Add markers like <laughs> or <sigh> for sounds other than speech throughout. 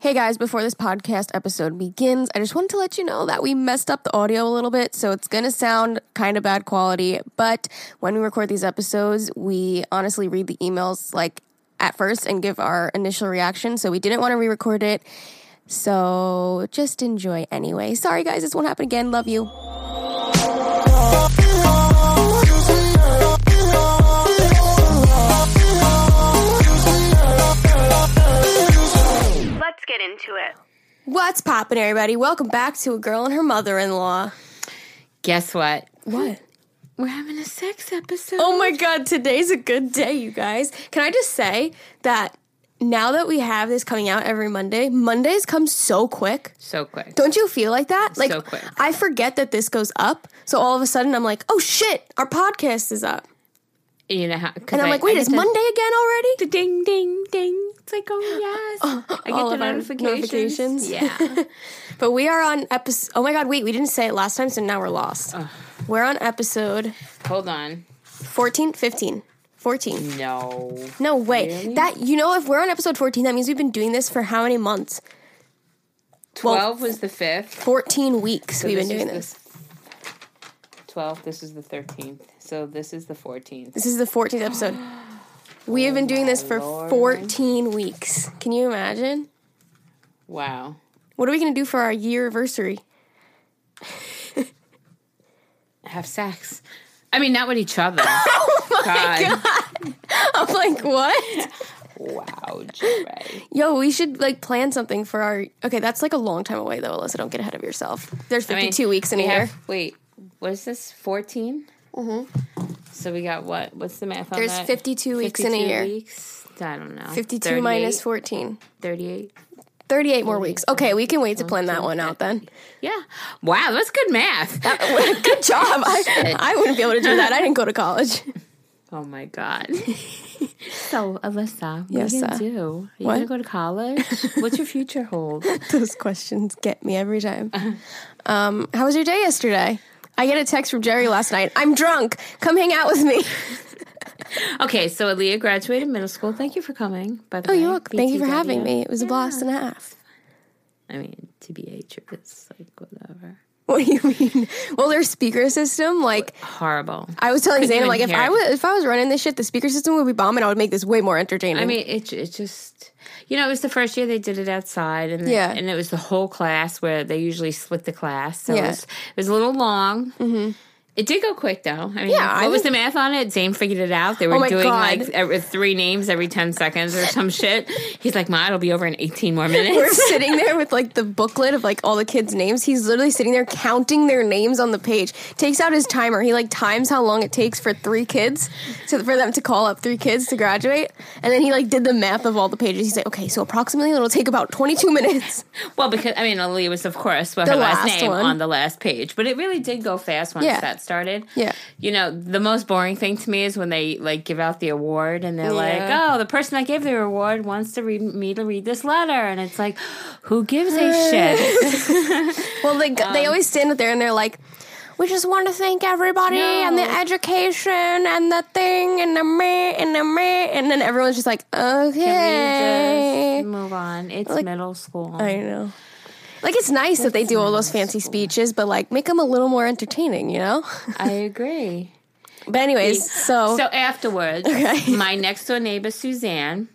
Hey guys, before this podcast episode begins, I just wanted to let you know that we messed up the audio a little bit, so it's gonna sound kind of bad quality. But when we record these episodes, we honestly read the emails like at first and give our initial reaction, so we didn't want to re record it. So just enjoy anyway. Sorry guys, this won't happen again. Love you. What's poppin', everybody? Welcome back to A Girl and Her Mother in Law. Guess what? What? We're having a sex episode. Oh my god, today's a good day, you guys. Can I just say that now that we have this coming out every Monday, Mondays come so quick. So quick. Don't you feel like that? Like So quick. I forget that this goes up. So all of a sudden I'm like, "Oh shit, our podcast is up." You know how? And I'm I- like, "Wait, I it's Monday again already?" The ding, ding, ding. It's like, oh yes. <laughs> I get the notifications. notifications. Yeah. <laughs> But we are on episode Oh my god, wait, we didn't say it last time, so now we're lost. We're on episode Hold on. 14, 15. 14. No. No, wait. Really? That you know if we're on episode 14, that means we've been doing this for how many months? Well- Twelve was the fifth. 14 weeks So we've been doing is this. Twelve. This is the thirteenth. So this is the fourteenth. This is the 14th episode. <gasps> We have been oh doing this for Lord. 14 weeks. Can you imagine? Wow. What are we going to do for our year anniversary? <laughs> Have sex. I mean, not with each other. <laughs> Oh my God. I'm like, what? Wow, Jay. Yo, we should like plan something for our. Okay, that's like a long time away though, Allisa. Don't get ahead of yourself. There's I mean, 52 weeks in a we year. wait, what is this? 14? Mm-hmm. So we got what? What's the math on There's that? 52 weeks in a year. Weeks? I don't know. 52 minus 14. 38. 38 more weeks. Okay, we can wait to plan that one out then. Yeah. Wow, that's good math. <laughs> Good job. I, <laughs> I wouldn't be able to do that. I didn't go to college. <laughs> oh my God. so, Allisa, what Yes, are you going uh, to do? Are you what? to go to college? What's your future hold? Those questions get me every time. Um, how was your day yesterday? I get a text from Geri last night. I'm drunk. Come hang out with me. <laughs> Okay, so Aaliyah graduated middle school. Thank you for coming, by the Oh, way. you're welcome. Thank you for having me. It was a blast and a half. I mean, TBH, it's like whatever. What do you mean? Well, their speaker system, like Horrible. I was telling I'm like if I was if I was running this shit, the speaker system would be bomb, and I would make this way more entertaining. I mean, it it just you know it was the first year they did it outside, and Yeah. and it was the whole class where they usually split the class, so Yeah. it, was, it was a little long. Mm-hmm. It did go quick though. I mean, Yeah, what I was the math on it? Zane figured it out. They were Oh doing God. like every, three names every ten seconds or some shit. He's like, "Ma, it'll be over in eighteen more minutes. we're <laughs> sitting there with like the booklet of like all the kids' names. He's literally sitting there counting their names on the page. Takes out his timer. He like times how long it takes for three kids to for them to call up three kids to graduate. And then he like did the math of all the pages. He's like, okay, so approximately it'll take about twenty two minutes. well, because I mean, Ali was of course The her last, last name one. on the last page, but it really did go fast once Yeah. that started. Yeah. You know, the most boring thing to me is when they like give out the award and they're like, "Oh, the person that gave the award wants to read me to read this letter," and it's like, who gives a shit? <laughs> Well, they they um, always stand up there and they're like. We just want to thank everybody and the education and the thing and the me and the me and then everyone's just like, okay. Can we just move on? It's Like- middle school. I know. Like it's nice that they do all those fancy speeches, but like make them a little more entertaining, you know. I agree. <laughs> But anyways, so, So afterwards, <laughs> Okay. my next door neighbor Suzanne.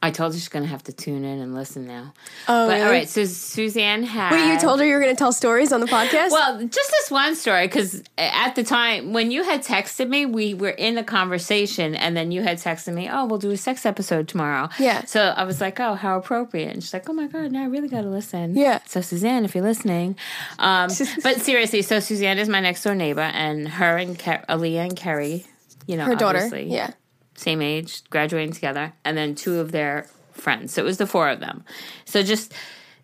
I told her she's gonna have to tune in and listen now. oh, But really? all right, so Suzanne had. wait, you told her you were going to tell stories on the podcast? Well, just this one story because at the time when you had texted me, we were in a conversation, and then you had texted me, "Oh, we'll do a sex episode tomorrow." Yeah. So I was like, "Oh, how appropriate!" And she's like, "Oh my god, now I really got to listen." Yeah. So Suzanne, if you're listening, um, but seriously, so Suzanne is my next door neighbor, and her and Ke- Aaliyah and Kerry, you know, her daughter, yeah, same age, graduating together, and then two of their friends. So it was the four of them. So just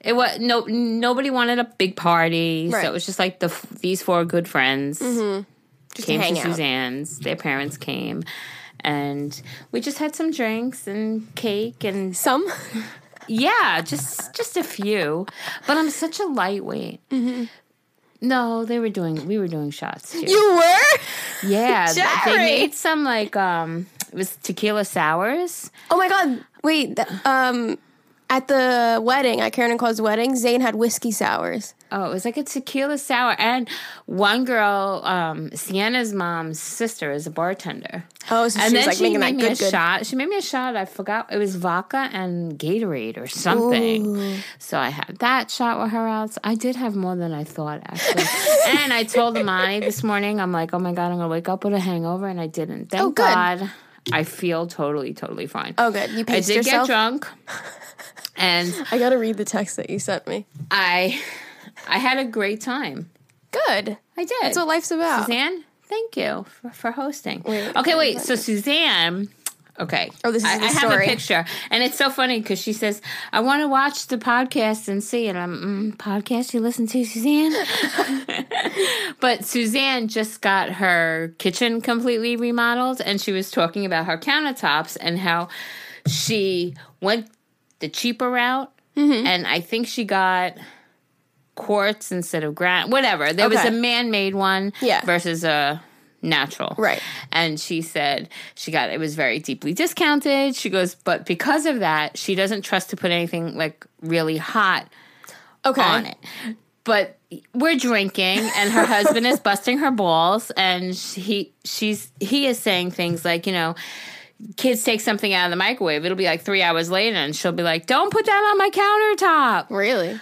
it was no nobody wanted a big party. Right. So it was just like the these four good friends just came to to. Suzanne's. Their parents came, and we just had some drinks and cake and Some, <laughs> yeah, just just a few. But I'm such a lightweight. No, they were doing. We were doing shots too. you were. yeah, th- they made some like um, it was tequila sours. Oh my god! Wait, th- um, At the wedding, at Karen and Claude's wedding, Zane had whiskey sours. Oh, it was like a tequila sour. And one girl, um, Sienna's mom's sister, is a bartender. Oh, so and she then was like she making made that me good, a good. shot. She made me a shot. I forgot it was vodka and Gatorade or something. So I had that shot with her out. I did have more than I thought actually. <laughs> and I told Amani this morning, I'm like, oh my god, I'm gonna wake up with a hangover, and I didn't. Thank Oh. God. I feel totally, totally fine. Oh, good. You paced I did yourself. get drunk, and <laughs> I gotta read the text that you sent me. I, I had a great time. Good. I did. That's what life's about. Suzanne, thank you for, for hosting. Wait, okay, wait. So Suzanne. Okay. Oh, this is I, the I have a picture, and it's so funny because she says, "I want to watch the podcast and see." And I'm mm, podcast you listen to, Suzanne. <laughs> but Suzanne just got her kitchen completely remodeled, and she was talking about her countertops and how she went the cheaper route, Mm-hmm. and I think she got quartz instead of granite. Whatever. There was a man-made one Yeah. versus a natural. Right. And she said she got it was very deeply discounted. She goes, but because of that, she doesn't trust to put anything like really hot Okay. on it. But we're drinking, and her husband is busting her balls, and he she's he is saying things like, you know, kids take something out of the microwave, it'll be like three hours later, and she'll be like, "Don't put that on my countertop." Really?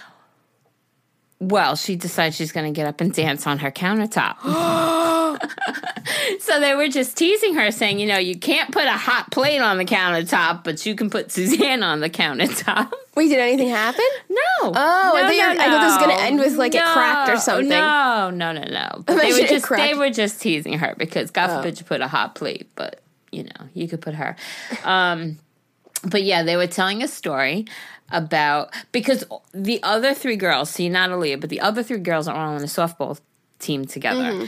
Well, she decides she's going to get up and dance on her countertop. <gasps> <laughs> so they were just teasing her, saying, you know, you can't put a hot plate on the countertop, but you can put Suzanne on the countertop. <laughs> Wait, did anything happen? No. Oh, I thought you were- I thought this was gonna end with, like, it cracked or something. No, no, no, no. <laughs> They were just they were just teasing her because God Oh. forbid you put a hot plate, but you know, you could put her. Um but yeah, they were telling a story about because the other three girls, see not Aaliyah, but the other three girls are all on a softball team together.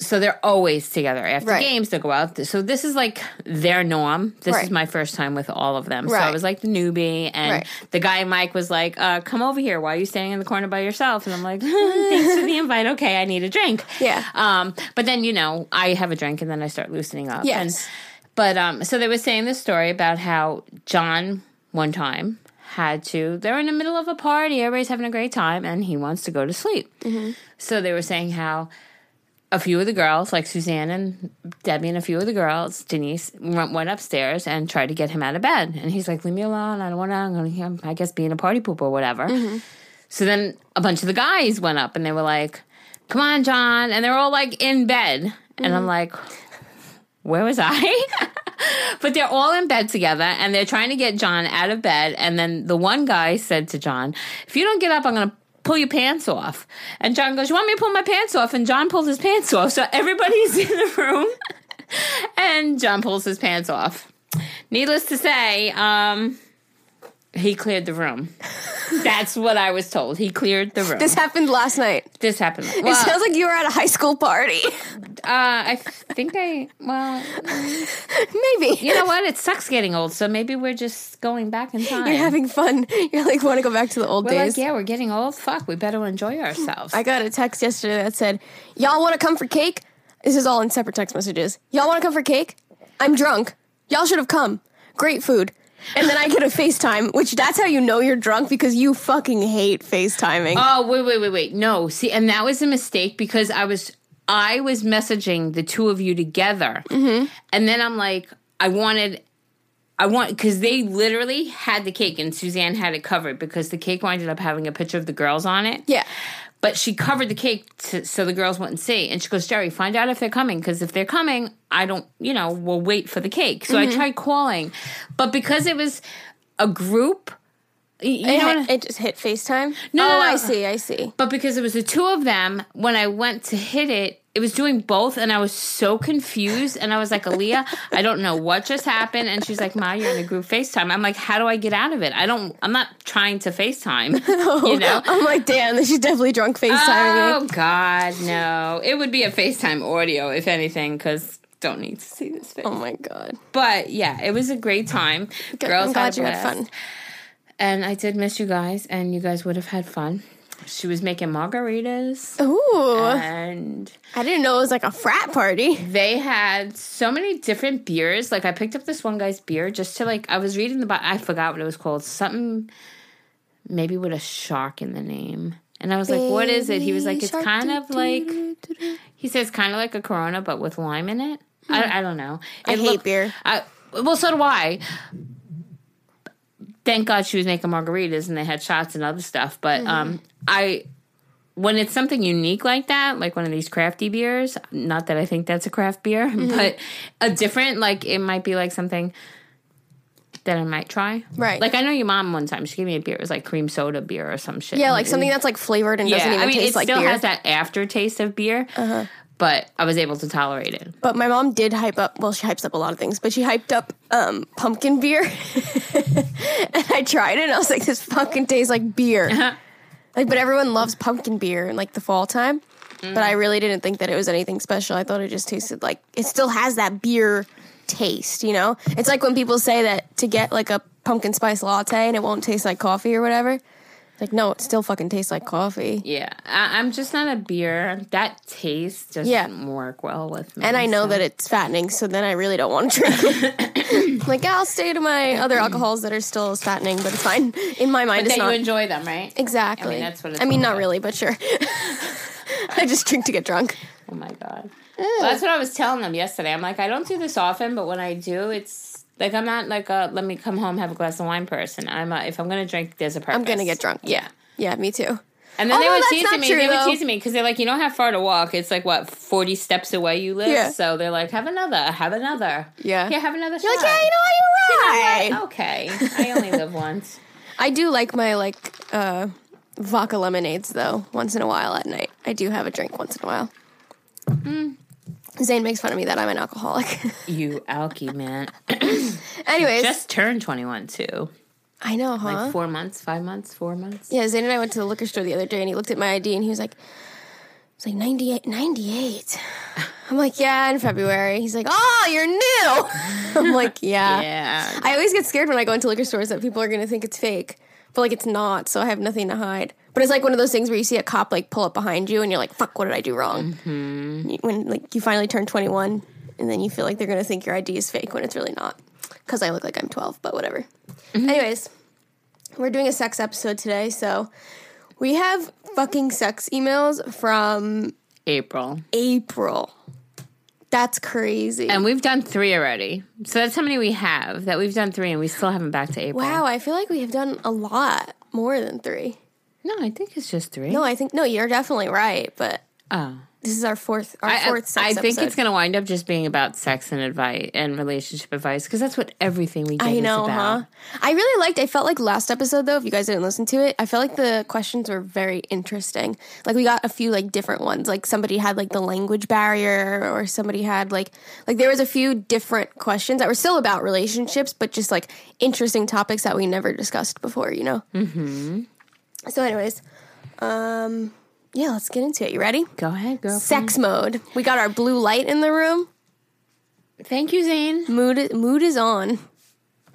So they're always together after Mm-hmm. Right. games. They'll go out. So this is like their norm. This Right. is my first time with all of them. So I was like the newbie, and Right. the guy Mike was like, uh, "Come over here. Why are you standing in the corner by yourself?" And I'm like, <laughs> "Thanks for the <laughs> invite. Okay, I need a drink." Yeah. Um, but then you know, I have a drink, and then I start loosening up. Yes. And, but um, so they were saying this story about how John one time had to. They're in the middle of a party. Everybody's having a great time, and he wants to go to sleep. Mm-hmm. So they were saying how a few of the girls, like Suzanne and Debbie, and a few of the girls, Denise, went, upstairs and tried to get him out of bed. And he's like, "Leave me alone. I don't want to. I'm going to, I guess, being a party poop or whatever." Mm-hmm. So then a bunch of the guys went up and they were like, "Come on, John!" And they're all like in bed, and I'm mm-hmm. like, "Where was I?" <laughs> but they're all in bed together and they're trying to get John out of bed. And then the one guy said to John, "If you don't get up, I'm going to." Pull your pants off. And John goes, You want me to pull my pants off? And John pulls his pants off. So everybody's <laughs> in the room. <laughs> And John pulls his pants off. Needless to say, um, he cleared the room. That's what I was told. He cleared the room. This happened last night. This happened. It sounds like you were at a high school party. Uh, I think I. Well, <laughs> Maybe. you know what? It sucks getting old, so maybe we're just going back in time. You're having fun. <laughs> You're like, want to go back to the old we're days. like, yeah, we're getting old. Fuck, we better enjoy ourselves. I got a text yesterday that said, Y'all want to come for cake? This is all in separate text messages. Y'all want to come for cake? I'm drunk. Y'all should have come. Great food. And then I get a FaceTime, which that's how you know you're drunk because you fucking hate FaceTiming. Oh wait, wait, wait, wait. No, see, and that was a mistake because I was I was messaging the two of you together, Mm-hmm. and then I'm like, I wanted. I want because they literally had the cake and Suzanne had it covered because the cake winded up having a picture of the girls on it. yeah. But she covered the cake to, so the girls wouldn't see. And she goes, Geri, find out if they're coming because if they're coming, I don't, you know, we'll wait for the cake. So Mm-hmm. I tried calling, but because it was a group, you It, know, hit- it just hit FaceTime? No, Oh, no, no. I see. I see. but because it was the two of them, when I went to hit it, it was doing both, and I was so confused. And I was like, Aaliyah, I don't know what just happened. And she's like, Ma, you're in a group FaceTime. I'm like, how do I get out of it? I don't, I'm not trying to FaceTime, <laughs> you know? I'm like, damn, she's definitely drunk FaceTiming me. Oh, God, no. It would be a FaceTime audio, if anything, because don't need to see this oh, face. Oh my god. But yeah, it was a great time. Good. Girls I'm glad had you had fun. And I did miss you guys, and you guys would have had fun. she was making margaritas. Ooh. And I didn't know it was like a frat party. they had so many different beers. Like I picked up this one guy's beer just to like I was reading the I forgot what it was called. Something maybe with a shark in the name. And I was like, what is it? He was like, it's kind of like he says kind of like a Corona but with lime in it. I, hmm. I don't know. I hate looked- beer. I, well, so do I. Thank God she was making margaritas and they had shots and other stuff. But Mm-hmm. um, I, when it's something unique like that, like one of these crafty beers, not that I think that's a craft beer, Mm-hmm. but a different, like it might be like something that I might try. Right. Like I know your mom one time she gave me a beer. It was like cream soda beer or some shit. Yeah, like something that's like flavored and doesn't even I mean, taste it like still beer. Uh-huh. has that aftertaste of beer. But I was able to tolerate it. But my mom did hype up. Well, she hypes up a lot of things, but she hyped up um, pumpkin beer, <laughs> and I tried it. and I was like, "This fucking tastes like beer." like, but everyone loves pumpkin beer in like the fall time. But I really didn't think that it was anything special. I thought it just tasted like it still has that beer taste. You know, it's like when people say that to get like a pumpkin spice latte and it won't taste like coffee or whatever. Like, no, it still fucking tastes like coffee. Yeah, I, I'm just not a beer. That taste doesn't Yeah. work well with me. And I know so- that it's fattening, so then I really don't want to drink it. <laughs> like, I'll stay to my other alcohols that are still as fattening, but it's fine. In my mind, But it's not. you enjoy them, right? exactly. I mean, that's what it's I mean, not about. really, but sure. <laughs> I just drink to get drunk. Oh my god. Well, that's what I was telling them yesterday. I'm like, I don't do this often, but when I do, it's like I'm not like a let me come home have a glass of wine person. I'm a, if I'm gonna drink, there's a purpose. I'm gonna get drunk. Yeah. Yeah, me too. And then they Although were teasing me. true, they were teasing me because they're like, you don't have far to walk. It's like what forty steps away you live. Yeah. So they're like, have another, have another. Yeah. Yeah, have another. You're shot. like, yeah, you know what? You're right. What? Okay, I only live <laughs> once. I do like my like uh, vodka lemonades though. Once in a while at night, I do have a drink once in a while. Mm. Zane makes fun of me that I'm an alcoholic. <laughs> You alky man. <clears throat> Anyways, Just turned twenty one too. I know, huh? Like four months, five months, four months. Yeah, Zane and I went to the liquor store the other day and he looked at my ID and he was like, it's like 98, 98. <laughs> I'm like, yeah, in February. He's like, oh, you're new. <laughs> I'm like, yeah. Yeah. I always get scared when I go into liquor stores that people are going to think it's fake, but like it's not, so I have nothing to hide. But it's like one of those things where you see a cop like pull up behind you and you're like, fuck, what did I do wrong? Mm-hmm. When like you finally turn 21 and then you feel like they're to think your ID is fake when it's really not. Because I look like I'm 12, but whatever. Anyways, we're doing a sex episode today, so we have fucking sex emails from April. April. That's crazy. And we've done three already. So that's how many we have. That we've done three and we still haven't back to April. wow, I feel like we have done a lot more than three. No, I think it's just three. No, I think no, you're definitely right, but Oh. This is our fourth our I, I, fourth sex I think episode. it's going to wind up just being about sex and advice and relationship advice because that's what everything we do I is know, about. huh? I really liked. I felt like last episode though. If you guys didn't listen to it, I felt like the questions were very interesting. Like we got a few like different ones. Like somebody had like the language barrier, or somebody had like like there was a few different questions that were still about relationships, but just like interesting topics that we never discussed before. You know. Mm-hmm. So, anyways, um, yeah, let's get into it. You ready? Go ahead, girl. Sex mode. We got our blue light in the room. Thank you, Zane. Mood mood is on.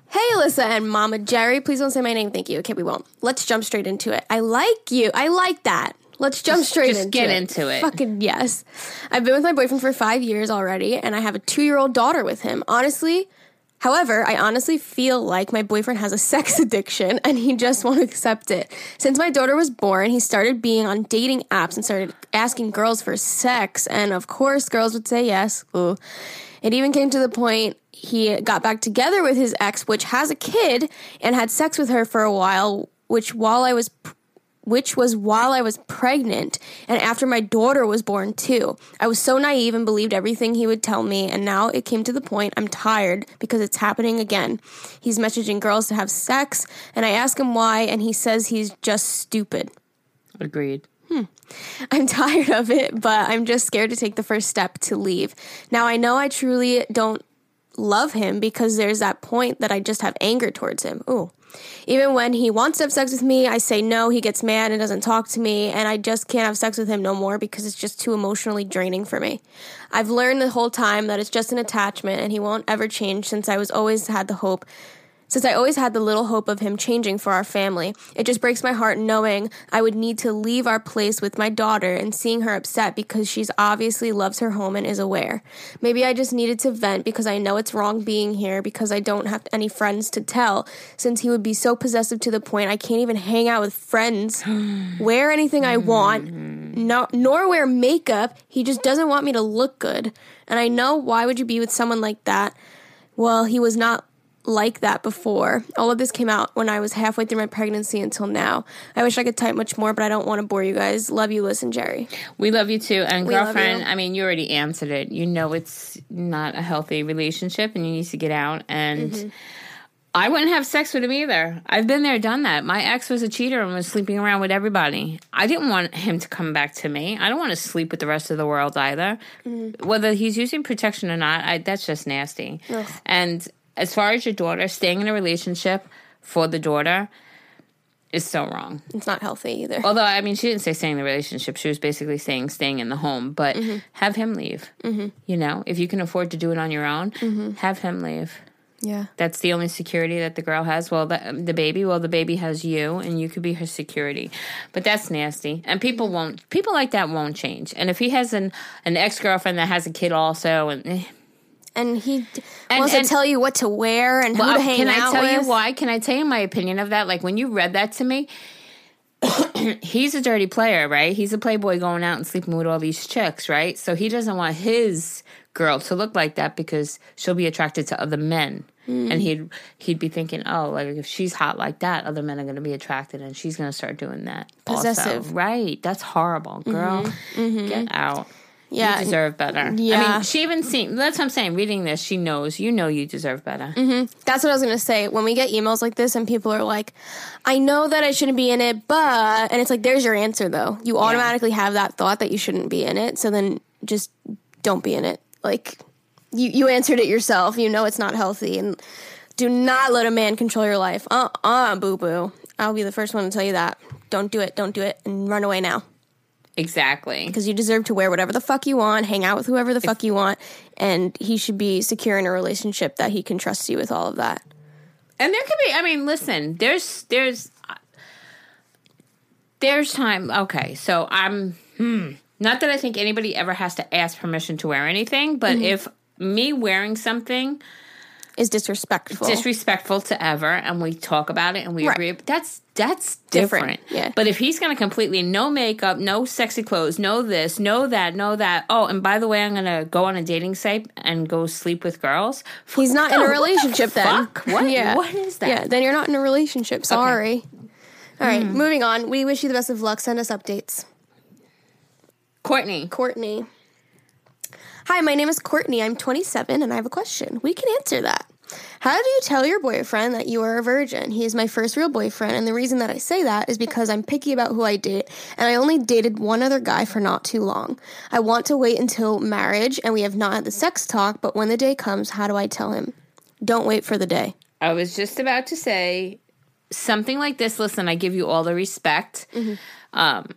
Hey, Alyssa and Mama Geri. Please don't say my name. Thank you. Okay, we won't. Let's jump straight into it. I like you. I like that. Let's jump straight into it. just into get it. into it. Fucking yes. I've been with my boyfriend for five years already, and I have a two year old daughter with him. Honestly, however, I honestly feel like my boyfriend has a sex <laughs> addiction and he just won't accept it. Since my daughter was born, he started being on dating apps and started asking girls for sex, and of course, girls would say yes. Ooh. It even came to the point he got back together with his ex, which has a kid, and had sex with her for a while, which while I was which was while I was pregnant and after my daughter was born too. I was so naive and believed everything he would tell me, and now it came to the point I'm tired because it's happening again. He's messaging girls to have sex, and I ask him why, and he says he's just stupid. Agreed. Hmm. I'm <laughs> tired of it, but I'm just scared to take the first step to leave. Now I know I truly don't love him because there's that point that I just have anger towards him. Ooh. Even when he wants to have sex with me, I say no, he gets mad and doesn't talk to me, and I just can't have sex with him no more because it's just too emotionally draining for me. I've learned the whole time that it's just an attachment and he won't ever change since I was always had the hope Since I always had the little hope of him changing for our family, it just breaks my heart knowing I would need to leave our place with my daughter and seeing her upset because she's obviously loves her home and is aware. Maybe I just needed to vent because I know it's wrong being here because I don't have any friends to tell, since he would be so possessive to the point I can't even hang out with friends, <sighs> wear anything I want, mm-hmm. no, nor wear makeup. He just doesn't want me to look good. And I know why would you be with someone like that? Well, he was not like that before. All of this came out when I was halfway through my pregnancy until now. I wish I could type much more, but I don't want to bore you guys. Love you, listen, Geri. We love you too. And We girlfriend. I mean, you already answered it. You know it's not a healthy relationship and you need to get out. And Mm-hmm. I wouldn't have sex with him either. I've been there, done that. My ex was a cheater and was sleeping around with everybody. I didn't want him to come back to me. I don't want to sleep with the rest of the world either. Mm-hmm. Whether he's using protection or not, I, that's just nasty. And as far as your daughter, staying in a relationship for the daughter is so wrong. It's not healthy either. Although I mean, she didn't say staying in the relationship; she was basically saying staying in the home. But Mm-hmm. have him leave. You know, if you can afford to do it on your own, Mm-hmm. have him leave. Yeah. That's the only security that the girl has. Well, the, the baby, well, the baby has you, and you could be her security. But that's nasty, and people won't. People like that won't change. And if he has an an ex girlfriend that has a kid also, and eh, And he And- wants and- to tell you what to wear and who to hang out. can I tell with. you why? Can I tell you my opinion of that? Like when you read that to me, <coughs> he's a dirty player, right? He's a playboy going out and sleeping with all these chicks, right? So he doesn't want his girl to look like that because she'll be attracted to other men. Hmm. And he'd he'd be thinking, oh, like if she's hot like that, other men are going to be attracted, and she's going to start doing that. Possessive. Mm-hmm. right? That's horrible, girl. Get out. Yeah. you deserve better. Yeah. I mean, she even seen. That's what I'm saying. Reading this, she knows. You know, you deserve better. That's what I was gonna say. When we get emails like this and people are like, "I know that I shouldn't be in it, but," and it's like, "There's your answer, though." You automatically have that thought that you shouldn't be in it, so then just don't be in it. Like, you you answered it yourself. You know it's not healthy, and do not let a man control your life. Uh uh, boo boo. I'll be the first one to tell you that. Don't do it. Don't do it, and run away now Exactly. because you deserve to wear whatever the fuck you want, hang out with whoever the fuck you want, and he should be secure in a relationship that he can trust you with all of that. And there could be. I mean, listen. There's there's there's time. Okay, so I'm hmm, not that I think anybody ever has to ask permission to wear anything, but Mm-hmm. if me wearing something Is disrespectful. disrespectful to ever, and we talk about it and we Right. agree, that's that's Different, different. yeah. But if he's going to completely no makeup, no sexy clothes, no this, no that, no that. Oh, and by the way, I'm going to go on a dating site and go sleep with girls. He's not in a What the relationship then. fuck? What? What is that? Yeah, then you're not in a relationship. Sorry. All right, hmm. moving on. We wish you the best of luck. Send us updates. Courtney. Courtney. Hi, my name is Courtney. I'm 27 and I have a question. We can answer that. How do you tell your boyfriend that you are a virgin? He is my first real boyfriend, and the reason that I say that is because I'm picky about who I date, and I only dated one other guy for not too long. I want to wait until marriage, and we have not had the sex talk, but when the day comes, how do I tell him? Don't wait for the day. I was just about to say something like this. Listen, I give you all the respect. Mm-hmm. Um,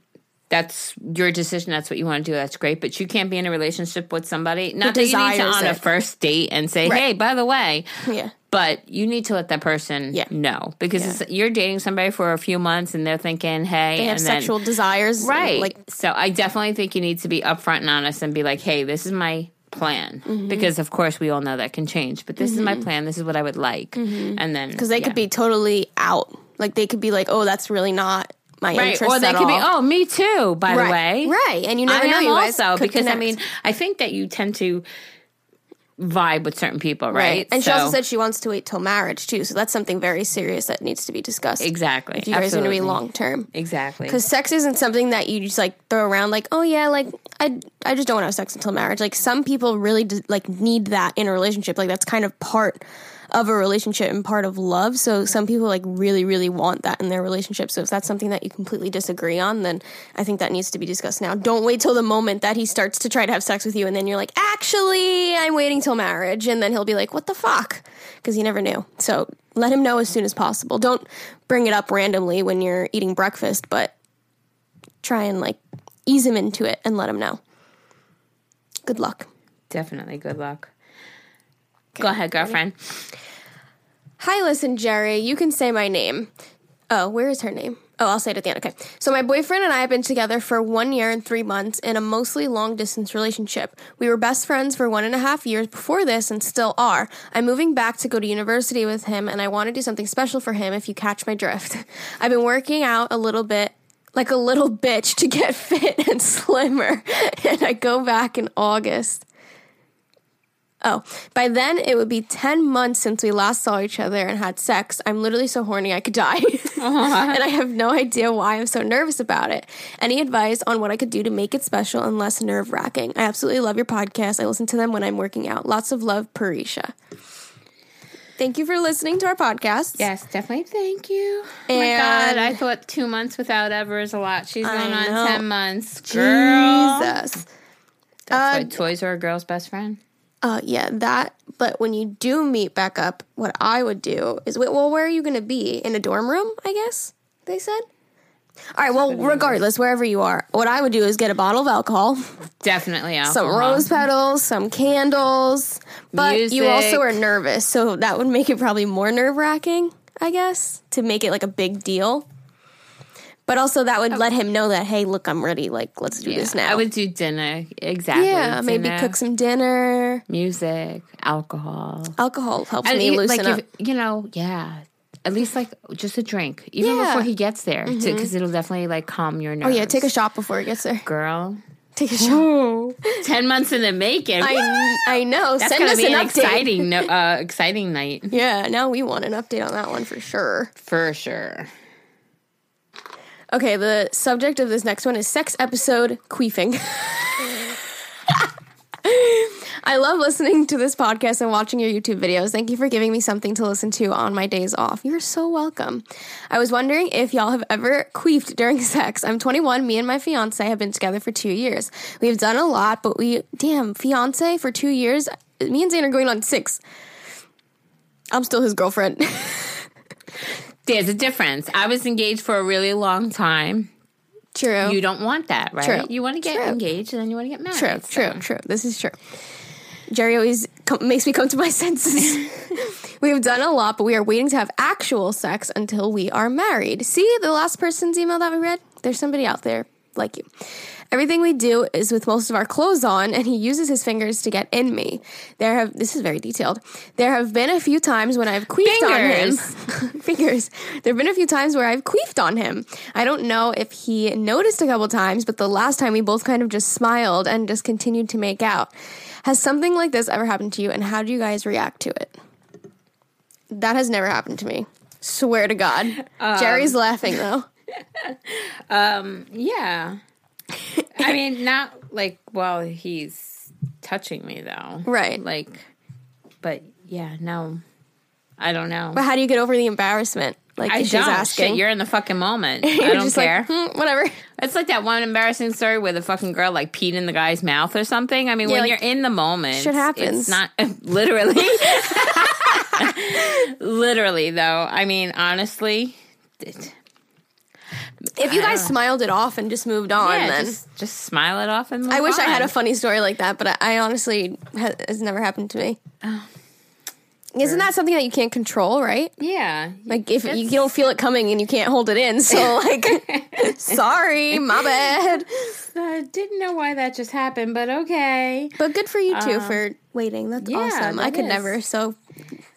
that's your decision. That's what you want to do. That's great. But you can't be in a relationship with somebody. Not that you need to on a first date and say, Right. "Hey, by the way." Yeah. But you need to let that person Yeah. know because Yeah. it's, you're dating somebody for a few months and they're thinking, "Hey," They have then, sexual desires. right? Like, so I definitely think you need to be upfront and honest and be like, "Hey, this is my." plan Mm-hmm. because of course we all know that can change but this is my plan this is what i would like and then because they yeah. could be totally out. Like, they could be like, oh, that's really not my right interest or they could be oh me too by right. the way Right. And you never I know am you also because I mean I think that you tend to vibe with certain people, right? Right. And she also said she wants to wait till marriage too. So that's something very serious that needs to be discussed. exactly. If you guys are going to be long term. Exactly. Because sex isn't something that you just like throw around like, oh yeah, like I, I just don't want to have sex until marriage. Like some people really d- like need that in a relationship. Like that's kind of part of a relationship and part of love. So some people like really, really want that in their relationship. So if that's something that you completely disagree on, then I think that needs to be discussed now. Don't wait till the moment that he starts to try to have sex with you and then you're like, actually, I'm waiting till marriage. And then he'll be like, what the fuck? Because he never knew. So let him know as soon as possible. Don't bring it up randomly when you're eating breakfast, but try and like ease him into it and let him know. Good luck. Definitely. Good luck. Go ahead, girlfriend. Hi, listen, Geri. You can say my name. Oh, where is her name? Oh, I'll say it at the end. Okay. So, my boyfriend and I have been together for one year and three months in a mostly long distance relationship. We were best friends for one and a half years before this and still are. I'm moving back to go to university with him, and I want to do something special for him if you catch my drift. <laughs> I've been working out a little bit like a little bitch to get <laughs> fit and slimmer, <laughs> and I go back in August. Oh, by then it would be 10 months since we last saw each other and had sex. I'm literally so horny I could die. <laughs> and I have no idea why I'm so nervous about it. Any advice on what I could do to make it special and less nerve wracking? I absolutely love your podcast. I listen to them when I'm working out. Lots of love, Parisha. Thank you for listening to our podcast. Yes, definitely. Thank you. oh my God, I thought two months without ever is a lot. She's going on 10 months. Girl. Jesus. That's Uh, why toys are a girl's best friend. Uh, yeah, that. But when you do meet back up, what I would do is, wait, well, where are you going to be? In a dorm room, I guess they said. All right. Well, regardless, wherever you are, what I would do is get a bottle of alcohol, Definitely alcohol. some rose petals, some candles. But you also are nervous, so that would make it probably more nerve wracking, I guess, to make it like a big deal. But also, that would let him know that, hey, look, I'm ready. Like, let's do Yeah, this now. I would do dinner. Exactly. yeah, maybe cook some dinner. music, alcohol. Alcohol helps And me e- loosen like up. if, you know, yeah. At least like just a drink, even Yeah. before he gets there, because it'll definitely like calm your nerves. oh yeah, take a shot before he gets there. girl. Take a <laughs> shot. Ten months in the making. I I know. That's Send gonna us be an, an, exciting, no, uh, exciting night Yeah, now we want an update on that one for sure. for sure. Okay, the subject of this next one is sex episode queefing. I love listening to this podcast and watching your YouTube videos. Thank you for giving me something to listen to on my days off. You're so welcome. I was wondering if y'all have ever queefed during <laughs> sex. I'm 21. Me and my fiance have been together for two years. We've done a lot, but we, damn, fiance for two years? Me and Zane are going on six. I'm still his girlfriend. <laughs> There's a difference. I was engaged for a really long time. True. You don't want that, right? True. You want to get True. engaged and then you want to get married. True, so- true, true. This is true. Geri always com- makes me come to my <laughs> senses. <laughs> we have done a lot, but we are waiting to have actual sex until we are married. See the last person's email that we read? There's somebody out there like you. Everything we do is with most of our clothes on, and he uses his fingers to get in me. There have this is very detailed. There have been a few times when I've queefed on him. <laughs> fingers. There have been a few times where I've queefed on him. I don't know if he noticed a couple times, but the last time we both kind of just smiled and just continued to make out. Has something like this ever happened to you, and how do you guys react to it? That has never happened to me. Swear to God. Um, Geri's laughing though. <laughs> Yeah. I mean, not like while he's touching me, though. Right. Like, but yeah, no. I don't know. But how do you get over the embarrassment? Like I she's don't. asking. Shit, you're in the fucking moment. <laughs> I don't just care. like, hmm, whatever. It's like that one embarrassing story where the fucking girl like peed in the guy's mouth or something. I mean, Yeah, when like, you're in the moment, shit happens. It's not <laughs> literally. literally, though. I mean, honestly, it- If you guys smiled it off and just moved on, yeah, then just just smile it off and. Move on. I wish I had a funny story like that, but I, I honestly ha- has never happened to me. Oh. Isn't that something that you can't control, right? Yeah, Like if you, you don't feel it coming and you can't hold it in, so <laughs> like, sorry, my bad. I didn't know why that just happened, but okay. But good for you too for um, waiting. That's yeah, awesome. I could is. never. So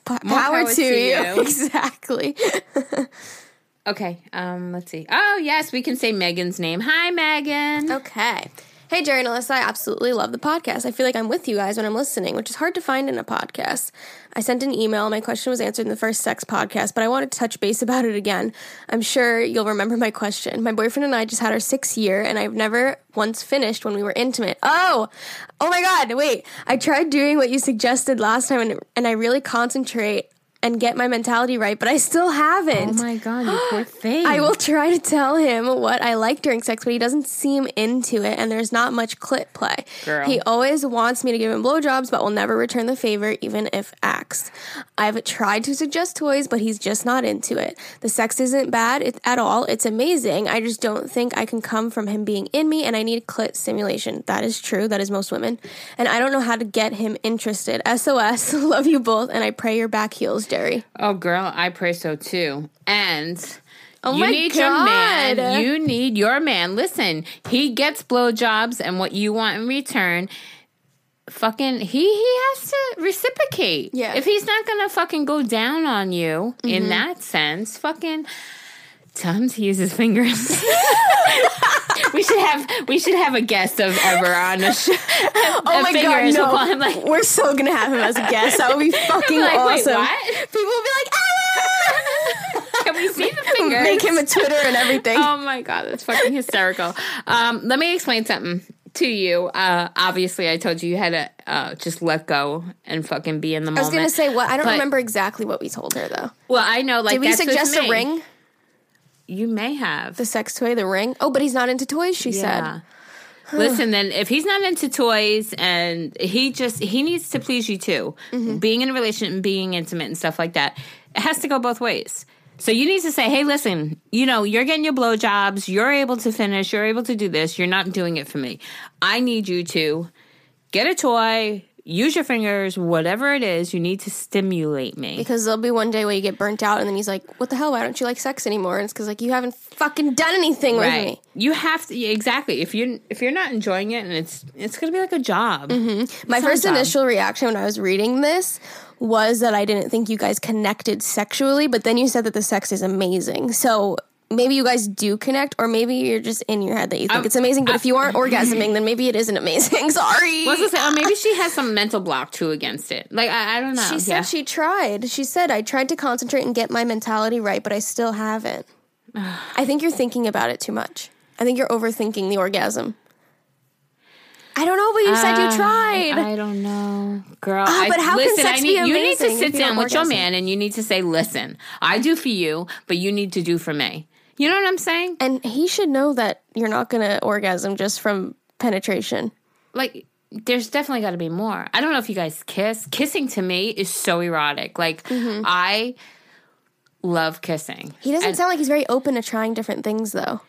p- power, power to, to you. you. <laughs> exactly. <laughs> Okay, um, let's see. Oh yes, we can say Megan's name. Hi, Megan. Okay. Hey, Geri and Allisa, I absolutely love the podcast. I feel like I'm with you guys when I'm listening, which is hard to find in a podcast. I sent an email. My question was answered in the first sex podcast, but I want to touch base <laughs> about it again. I'm sure you'll remember my question. My boyfriend and I just had our sixth year, and I've never once finished when we were intimate. Oh, oh my God, wait. I tried doing what you suggested last time, and, and I really concentrate and get my mentality right, but I still haven't. Oh my god, you poor <gasps> thing. I will try to tell him what I like during sex, but he doesn't seem into it, and there's not much clit play. Girl. He always wants me to give him blowjobs, but will never return the favor, even if asked. I've tried to suggest toys, but he's just not into it. The sex isn't bad at all, it's amazing. I just don't think I can come from him being in me, and I need clit stimulation. That is true, that is most women. And I don't know how to get him interested. SOS, <laughs> love you both, and I pray your back heals, Geri. Oh, girl, I pray so too. And Oh you my need your man. You need your man. Listen, he gets blowjobs, and what you want in return, fucking, he he has to reciprocate. Yeah. Mm-hmm. If he's not gonna fucking go down on you in that sense, fucking. Tell him to use his fingers. <laughs> we should have we should have a guest of ever on the show. Oh my god, no! We'll like, We're so gonna have him as a guest. That would be <laughs> fucking like, awesome. what? People will be like, ah! Can we see the <laughs> fingers? Make him a Twitter and everything. Oh my god, that's fucking hysterical. Um, let me explain something to you. Uh, obviously, I told you you had to uh, just let go and fucking be in the moment. I was gonna say what I don't But- remember exactly what we told her though. Well, I know. Like, Did we suggest a ring? You may have. The sex toy, the ring. Oh, but he's not into toys. She Yeah. said. Listen, then if he's not into toys and he just he needs to please you too, Mm-hmm. being in a relationship and being intimate and stuff like that, it has to go both ways. So you need to say, hey, listen, you know, you're getting your blowjobs, you're able to finish, you're able to do this, you're not doing it for me. I need you to get a toy, use your fingers, whatever it is, you need to stimulate me. Because there'll be one day where you get burnt out, and then he's like, "What the hell? Why don't you like sex anymore?" And it's because like you haven't fucking done anything with Right. me. You have to exactly. If you if you're not enjoying it and it's it's gonna be like a job. Mm-hmm. My It's not a first job. initial reaction when I was reading this was that I didn't think you guys connected sexually, but then you said that the sex is amazing. So maybe you guys do connect, or maybe you're just in your head that you think Um, it's amazing. But if you aren't orgasming, then maybe it isn't amazing. <laughs> Sorry. Well, I say, oh, maybe she has some mental block too against it. Like I, I don't know. She said Yeah. she tried. She said, I tried to concentrate and get my mentality right, but I still haven't. <sighs> I think you're thinking about it too much. I think you're overthinking the orgasm. I don't know, but you said you Uh, tried. I don't know, girl. Ah, I, but how can listen, sex I be need, you need to sit down with your man and you need to say, "Listen, I do for you, but you need to do for me." You know what I'm saying? and he should know that you're not going to orgasm just from penetration. Like, there's definitely got to be more. I don't know if you guys kiss. Kissing to me is so erotic. Like, Mm-hmm. I love kissing. He doesn't And- sound like he's very open to trying different things, though.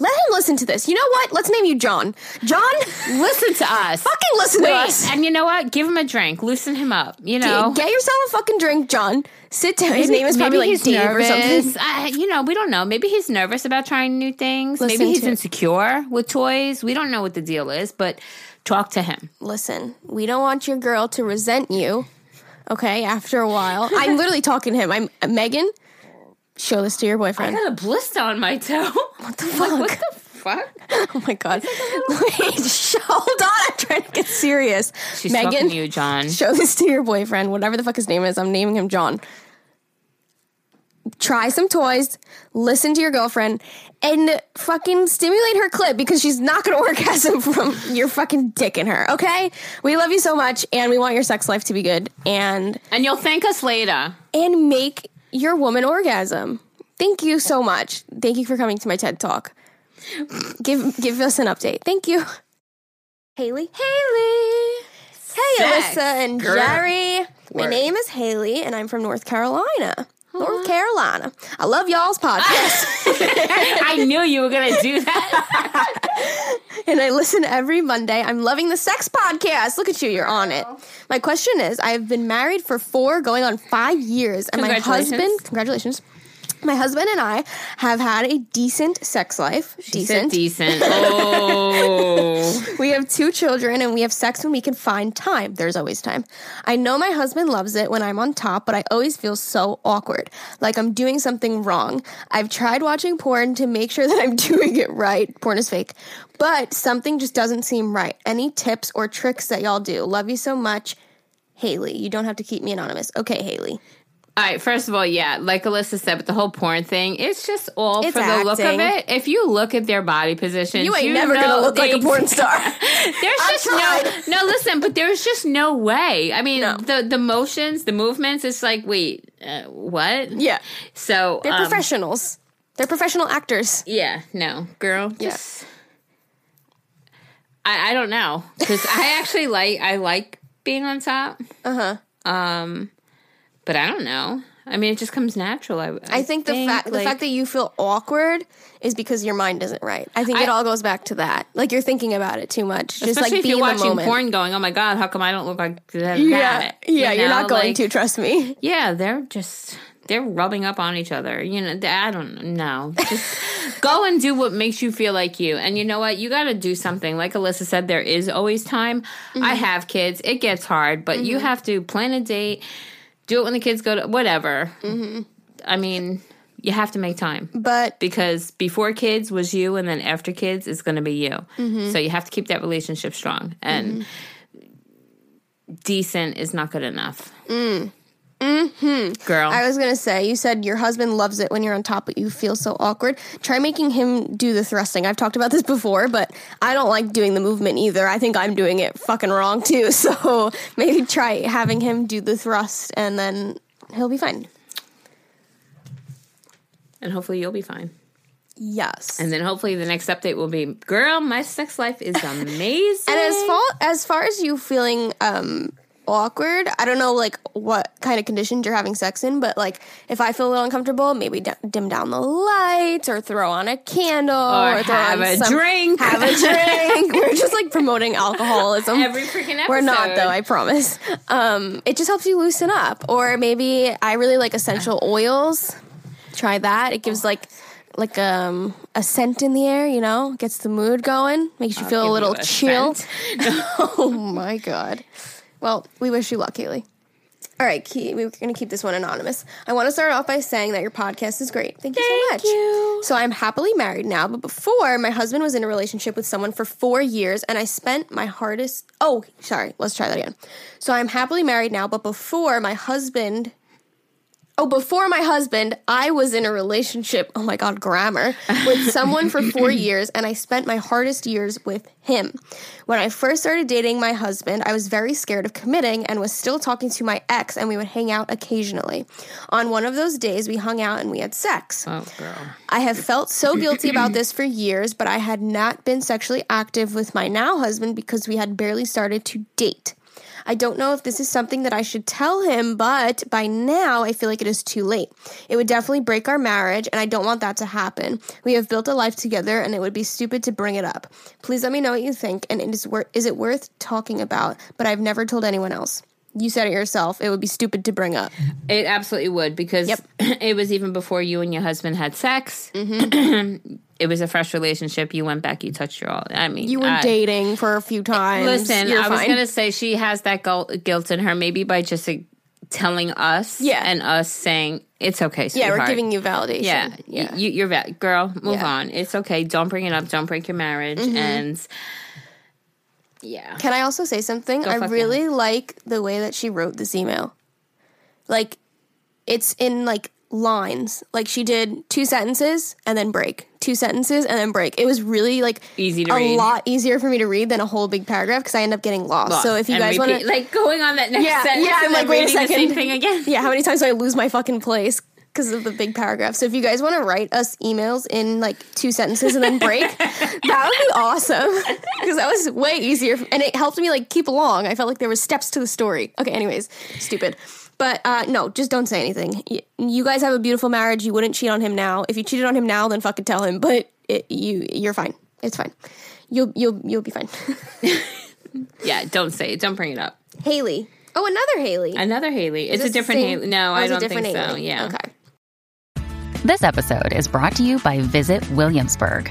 Let him listen to this. You know what? Let's name you John. John, <laughs> listen to us. fucking listen to us. and you know what? Give him a drink. Loosen him up. You know. Get yourself a fucking drink, John. Sit down. His name is probably like Dave or something. I, you know, we don't know. Maybe he's nervous about trying new things. Listen Maybe he's insecure with toys. We don't know what the deal is, but talk to him. listen, we don't want your girl to resent you. Okay, after a while, I'm literally talking to him. I'm uh, Megan. Show this to your boyfriend. I got a blister on my toe. <laughs> what the <laughs> fuck? what the fuck? <laughs> oh my god! Wait, hold on. I'm trying to get serious. She's Megan, you, John. show this to your boyfriend. Whatever the fuck his name is, I'm naming him John. Try some toys. Listen to your girlfriend. And fucking stimulate her clit because she's not gonna orgasm from your fucking dick in her, okay? We love you so much and we want your sex life to be good and And you'll thank us later. and make your woman orgasm. Thank you so much. Thank you for coming to my TED Talk. Give give us an update. Thank you. Haley. Haley. Hey, Sex, Allisa and girl. Geri. My name is Haley, and I'm from North Carolina. North uh-huh. Carolina. I love y'all's podcast, <laughs> I knew you were going to do that. <laughs> and I listen every Monday. I'm loving the sex podcast. Look at you, you're on it. My question is I've been married for four, going on five years, and my Congratulations. husband, congratulations. My husband and I have had a decent sex life. Decent. Decent. <laughs> Oh. We have two children and we have sex when we can find time. There's always time. I know my husband loves it when I'm on top, but I always feel so awkward, like I'm doing something wrong. I've tried watching porn to make sure <laughs> that I'm doing it right. Porn is fake, but something just doesn't seem right. Any tips or tricks that y'all do? Love you so much. Haley, you don't have to keep me anonymous. Okay, Haley. All right, first of all, yeah, like Allisa said, but the whole porn thing, it's just all It's for the look of it. If you look at their body positions, You ain't never know gonna look like a porn star. <laughs> There's I just tried. no, no. Listen, but there's just no way. I mean, No. the the motions, the movements. It's like, wait, uh, what? Yeah. So They're um, professionals. They're professional actors. Yeah, no, girl, Yeah. I, I don't know because I <laughs> actually like I like being on top. Uh huh. Um, but I don't know. I mean, it just comes natural. I, I think the fact the fact that you feel awkward is because your mind isn't right. I think it all goes back to that. Like you're thinking about it too much. Just like if be you're watching porn, going, "Oh my god, how come I don't look like that?" Yeah, yeah, You you're know, not going like, to. Trust me. Yeah, they're just they're rubbing up on each other. You know, I don't know. Just <laughs> go and do what makes you feel like you. And you know what? You got to do something. Like Allisa said, there is always time. Mm-hmm. I have kids. It gets hard, but you have to plan a date. Do it when the kids go to whatever. Mm-hmm. I mean, you have to make time But because before kids was you, and then after kids is going to be you. Mm-hmm. So you have to keep that relationship strong. And decent is not good enough. Girl. Mm. I was gonna say, you said your husband loves it when you're on top, but you feel so awkward. Try making him do the thrusting. I've talked about this before, but I don't like doing the movement either. I think I'm doing it fucking wrong too. <laughs> So maybe try having him do the thrust, and then he'll be fine. and hopefully you'll be fine. Yes. And then hopefully the next update will be, girl, my sex life is amazing. <laughs> And as far as far as you feeling um awkward, I don't know like what kind of conditions you're having sex in, but like if I feel a little uncomfortable, maybe d- dim down the lights or throw on a candle Or or, throw have on a some- drink. Have a <laughs> drink. We're just like promoting alcoholism. Every freaking episode. We're not though, I promise. Um, it just helps you loosen up. Or maybe I really like essential oils. Try that. It gives like like um a scent in the air, you know, gets the mood going, makes you feel a little a chill. scent. <laughs> oh my god. Well, we wish you luck, Haley. All right, Key, we're going to keep this one anonymous. I want to start off by saying that your podcast is great. Thank you so much. You. So I'm happily married now, but before my husband was in a relationship with someone for four years, and I spent my hardest. Oh, sorry. Let's try that again. So I'm happily married now, but before my husband. Oh, before my husband, I was in a relationship. Oh my God, grammar with someone for four <laughs> years, and I spent my hardest years with him. When I first started dating my husband, I was very scared of committing and was still talking to my ex, and we would hang out occasionally. On one of those days, we hung out and we had sex. Oh, girl. I have felt so guilty about <clears throat> this for years, but I had not been sexually active with my now husband because we had barely started to date. I don't know if this is something that I should tell him, but by now I feel like it is too late. It would definitely break our marriage, and I don't want that to happen. We have built a life together, and it would be stupid to bring it up. Please let me know what you think, and it is, wor- is it worth talking about? But I've never told anyone else. You said it yourself. It would be stupid to bring up. It absolutely would because Yep. <clears throat> it was even before you and your husband had sex. Mm-hmm. <clears throat> it was a fresh relationship. You went back, you touched your all. I mean, You were I- dating for a few times. Listen, You're I was fine. to say she has that guilt in her, maybe by just uh, telling us Yeah. and us saying, it's okay, Yeah, we're giving you validation. Yeah, yeah. You, you're va- girl. Move Yeah. on. It's okay. Don't bring it up. Don't break your marriage. Mm-hmm. And yeah, Can I also say something? I fuck really like the way that she wrote this email. Like, it's in like lines. Like she did two sentences and then break, two sentences and then break. It was really like Easy to a read. lot easier for me to read than a whole big paragraph because I end up getting lost. So if you And guys want to, like going on that next yeah, sentence, yeah, I'm and like, wait a second, same thing again. Yeah, how many times do I lose my <laughs> fucking place? Because of the big paragraph. So if you guys want to write us emails in like two sentences and then break, <laughs> that would be awesome. Because that was way easier, and it helped me like keep along. I felt like there was steps to the story. Okay, anyways, stupid. But uh, no, just don't say anything. Y- You guys have a beautiful marriage. You wouldn't cheat on him now. If you cheated on him now, then fucking tell him. But it, you, you're fine. It's fine. You'll you'll you'll be fine. <laughs> Yeah, don't say it. Don't bring it up. Haley. Oh, another Haley. Another Haley. It's a different same- Haley. No, oh, I don't think different so. Yeah. Okay. This episode is brought to you by Visit Williamsburg.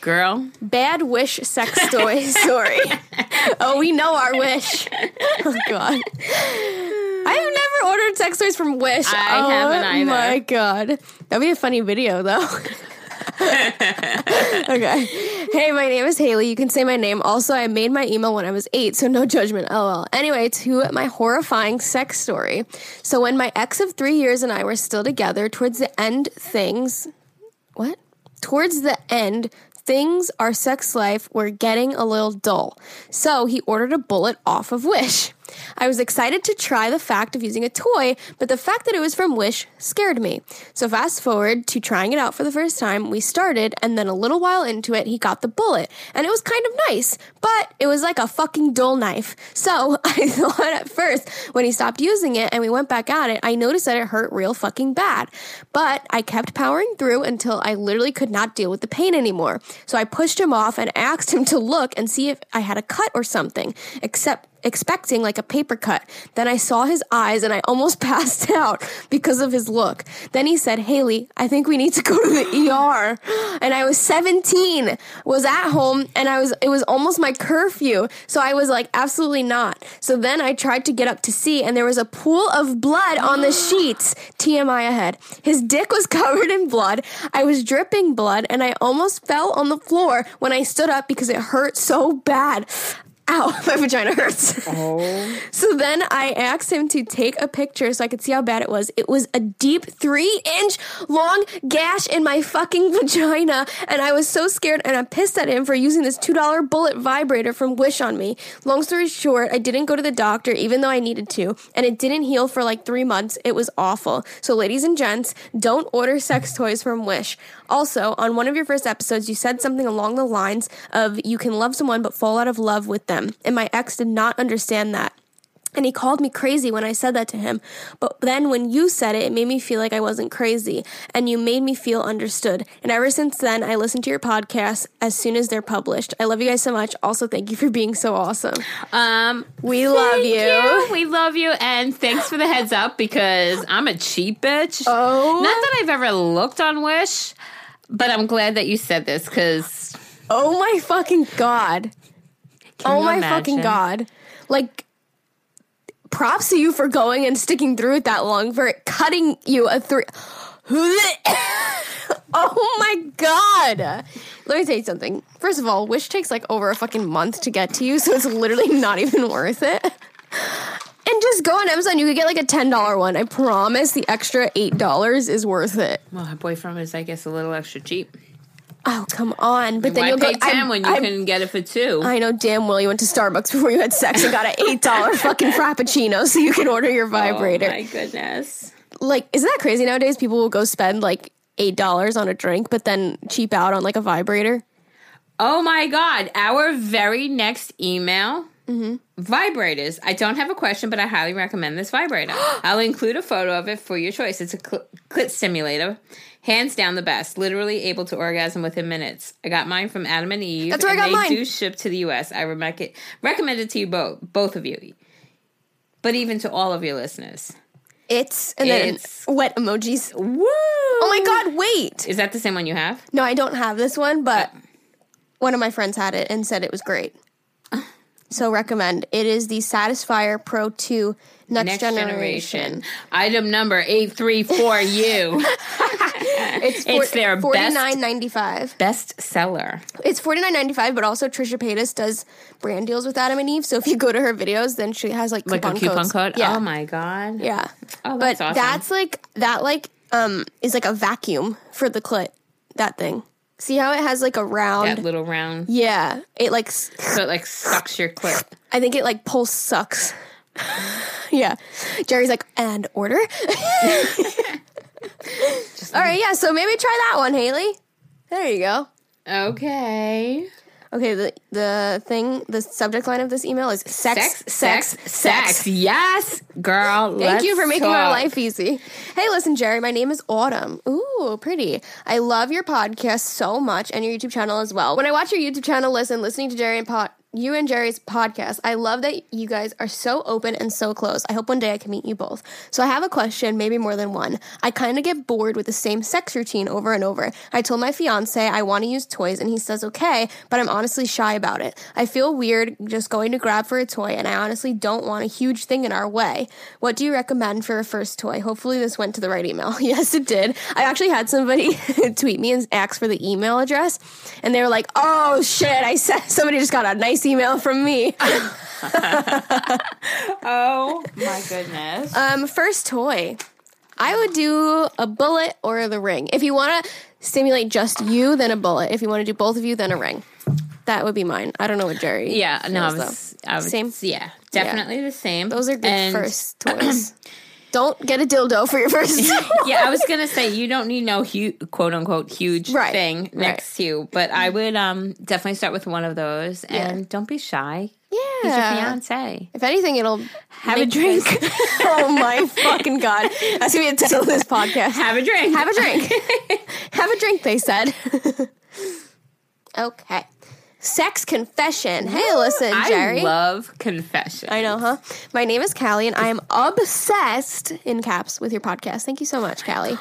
Girl, Bad wish sex story. <laughs> Story. oh, we know our wish. <laughs> Oh God. I have never ordered sex toys from Wish. I oh, haven't either. my God. That'd be a funny video, though. <laughs> okay. Hey, my name is Haley. You can say my name. Also, I made my email when I was eight, so no judgment. LOL. Anyway, to my horrifying sex story. So, when my ex of three years and I were still together, towards the end, things. What? Towards the end, things our sex life were getting a little dull. So he ordered a bullet off of Wish. I was excited to try the fact of using a toy, but the fact that it was from Wish scared me. So, fast forward to trying it out for the first time, we started, and then a little while into it, he got the bullet. And it was kind of nice, but it was like a fucking dull knife. So, <laughs> I thought at first, when he stopped using it and we went back at it, I noticed that it hurt real fucking bad. But I kept powering through until I literally could not deal with the pain anymore. So, I pushed him off and asked him to look and see if I had a cut or something. Except expecting like a paper cut. Then I saw his eyes and I almost <laughs> passed out because of his look. Then he said, Haley, I think we need to go to the ER. And I was 17, was at home and I was, it was almost my curfew. So I was like, absolutely not. So then I tried to get up to see and there was a pool of blood on the <gasps> sheets. TMI ahead. His dick was <laughs> covered in blood. I was dripping blood and I almost fell on the floor when I stood up because it hurt so bad ow, <laughs> my vagina hurts. Oh. so then I asked him to take a picture so I could see how bad it was. It was a deep three inch long gash in my fucking <laughs> vagina. And I was so scared and I'm pissed at him for using this $2 bullet vibrator from Wish on me. Long story short, I didn't go to the doctor even though I needed to. And it didn't heal for like three months. It was awful. So, ladies and gents, don't order sex toys from Wish. Also, on one of your first episodes, you said something along the lines of you can love someone but fall out of love with them. And my ex did not understand that. And he called me crazy when I said that to him. But then when you said it, it made me feel like I wasn't crazy. And you made me feel understood. And ever since then, I listen to your podcasts as soon as they're published. I love you guys so much. Also, thank you for being so awesome. Um, we love you. you. We love you. And thanks for the heads up because I'm a cheap bitch. Oh. Not that I've ever looked on Wish. But I'm glad that you said this because. Oh my fucking god. oh my imagine? fucking god. Like, props to you for going and sticking through it that long, for cutting you a three. <laughs> oh my god. Let me tell you something. First of all, Wish takes like over a fucking month to get to you, so it's literally not even worth it. Just go on Amazon. You could get like a ten dollar one. I promise. The extra eight dollars is worth it. Well, my boyfriend is, I guess, a little extra cheap. Oh come on! But then you'll pay go, ten I'm, when you I'm, can get it for two. I know damn well you went to Starbucks <laughs> before you had sex and got an eight dollar fucking frappuccino so you can order your vibrator. Oh my goodness! Like, isn't that crazy nowadays? People will go spend like eight dollars on a drink, but then cheap out on like a vibrator. Oh my god! Our very next email Mm-hmm. Vibrators. I don't have a question, but I highly recommend this vibrator. <gasps> I'll include a photo of it for your choice. It's a cl- clit stimulator. Hands down the best. Literally able to orgasm within minutes. I got mine from Adam and Eve. That's where and I got they mine. do ship to the US. I re- recommend it to you both, both of you. But even to all of your listeners. It's and it's, then wet emojis. Woo! Oh my god, wait. Is that the same one you have? No, I don't have this one, but oh. one of my friends had it and said it was great. So recommend. It is the Satisfyer Pro 2 Next, Next generation. generation. Item number 834U. <laughs> it's, for, it's their forty nine ninety five best seller. It's forty nine ninety five, but also Trisha Paytas does brand deals with Adam and Eve. So if you go to her videos, then she has like like coupon a coupon codes. code. Yeah. Oh my god. Yeah. Oh, that's but awesome. that's like that like um is like a vacuum for the clit. That thing. See how it has like a round, that little round. Yeah, it like so it like sucks your clip. I think it like pulse sucks. <laughs> yeah, Geri's like and order. <laughs> All right, yeah. So maybe try that one, Haley. There you go. Okay. Okay, the the thing, the subject line of this email is sex, sex, sex, sex. sex. Yes, girl. Thank you for making talk. our life easy. Hey, listen, Geri, my name is Autumn. Ooh, pretty. I love your podcast so much and your YouTube channel as well. When I watch your YouTube channel, listen, listening to Geri and Pot you and Geri's podcast. I love that you guys are so open and so close. I hope one day I can meet you both. So I have a question, maybe more than one. I kind of get bored with the same sex routine over and over. I told my fiance I want to use toys and he says okay, but I'm honestly shy about it. I feel weird just going to grab for a toy and I honestly don't want a huge thing in our way. What do you recommend for a first toy? Hopefully this went to the right email. <laughs> yes, it did. I actually had somebody <laughs> tweet me and ask for the email address and they were like, "Oh shit, I said somebody just got a nice nice email from me. <laughs> oh my goodness. Um, first toy. I would do a bullet or the ring. If you want to stimulate just you, then a bullet. If you want to do both of you, then a ring. That would be mine. I don't know what Geri. Yeah, no, I was, I was Same? Yeah, definitely the same. Those are good And- first toys. <clears throat> don't get a dildo for your first. <laughs> yeah, <laughs> I was gonna say you don't need no huge, quote unquote, huge Right, thing right. next to you, but I would um definitely start with one of those, and don't be shy. Yeah, he's your fiance. If anything, it'll Have a drink. <laughs> oh my fucking god! That's gonna be the title of this podcast. Have a drink. Have a drink. Have a drink, they said. okay. Sex confession. Hey, listen, Geri. I love confession. I know, huh? My name is Callie, and I am obsessed in caps with your podcast. Thank you so much, oh Callie.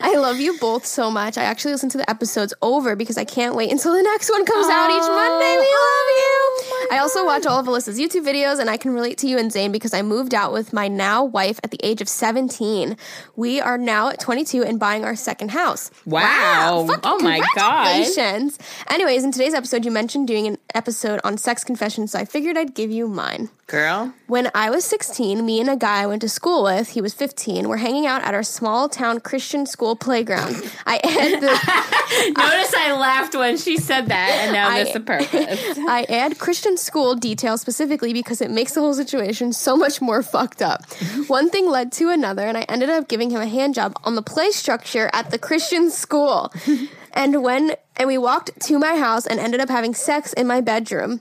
I love you both so much. I actually listen to the episodes over because I can't wait until the next one comes out each Monday. We love oh you. I also watch all of Allisa's YouTube videos, and I can relate to you and Zane because I moved out with my now wife at the age of 17. We are now at 22 and buying our second house. Wow. Oh Fucking Oh my God. Congratulations. Anyways, in today's episode, you mentioned doing an episode on sex confessions, so I figured I'd give you mine. Girl, When I was 16, me and a guy I went to school with, he was 15, were hanging out at our small town Christian school playground. I <laughs> add the <laughs> notice I laughed when she said that, and now I- that's the purpose. I add Christian school details specifically because it makes the whole situation so much more fucked up. One thing led to another, and I ended up giving him a hand job on the play structure at the Christian school. <laughs> and when and we walked to my house and ended up having sex in my bedroom.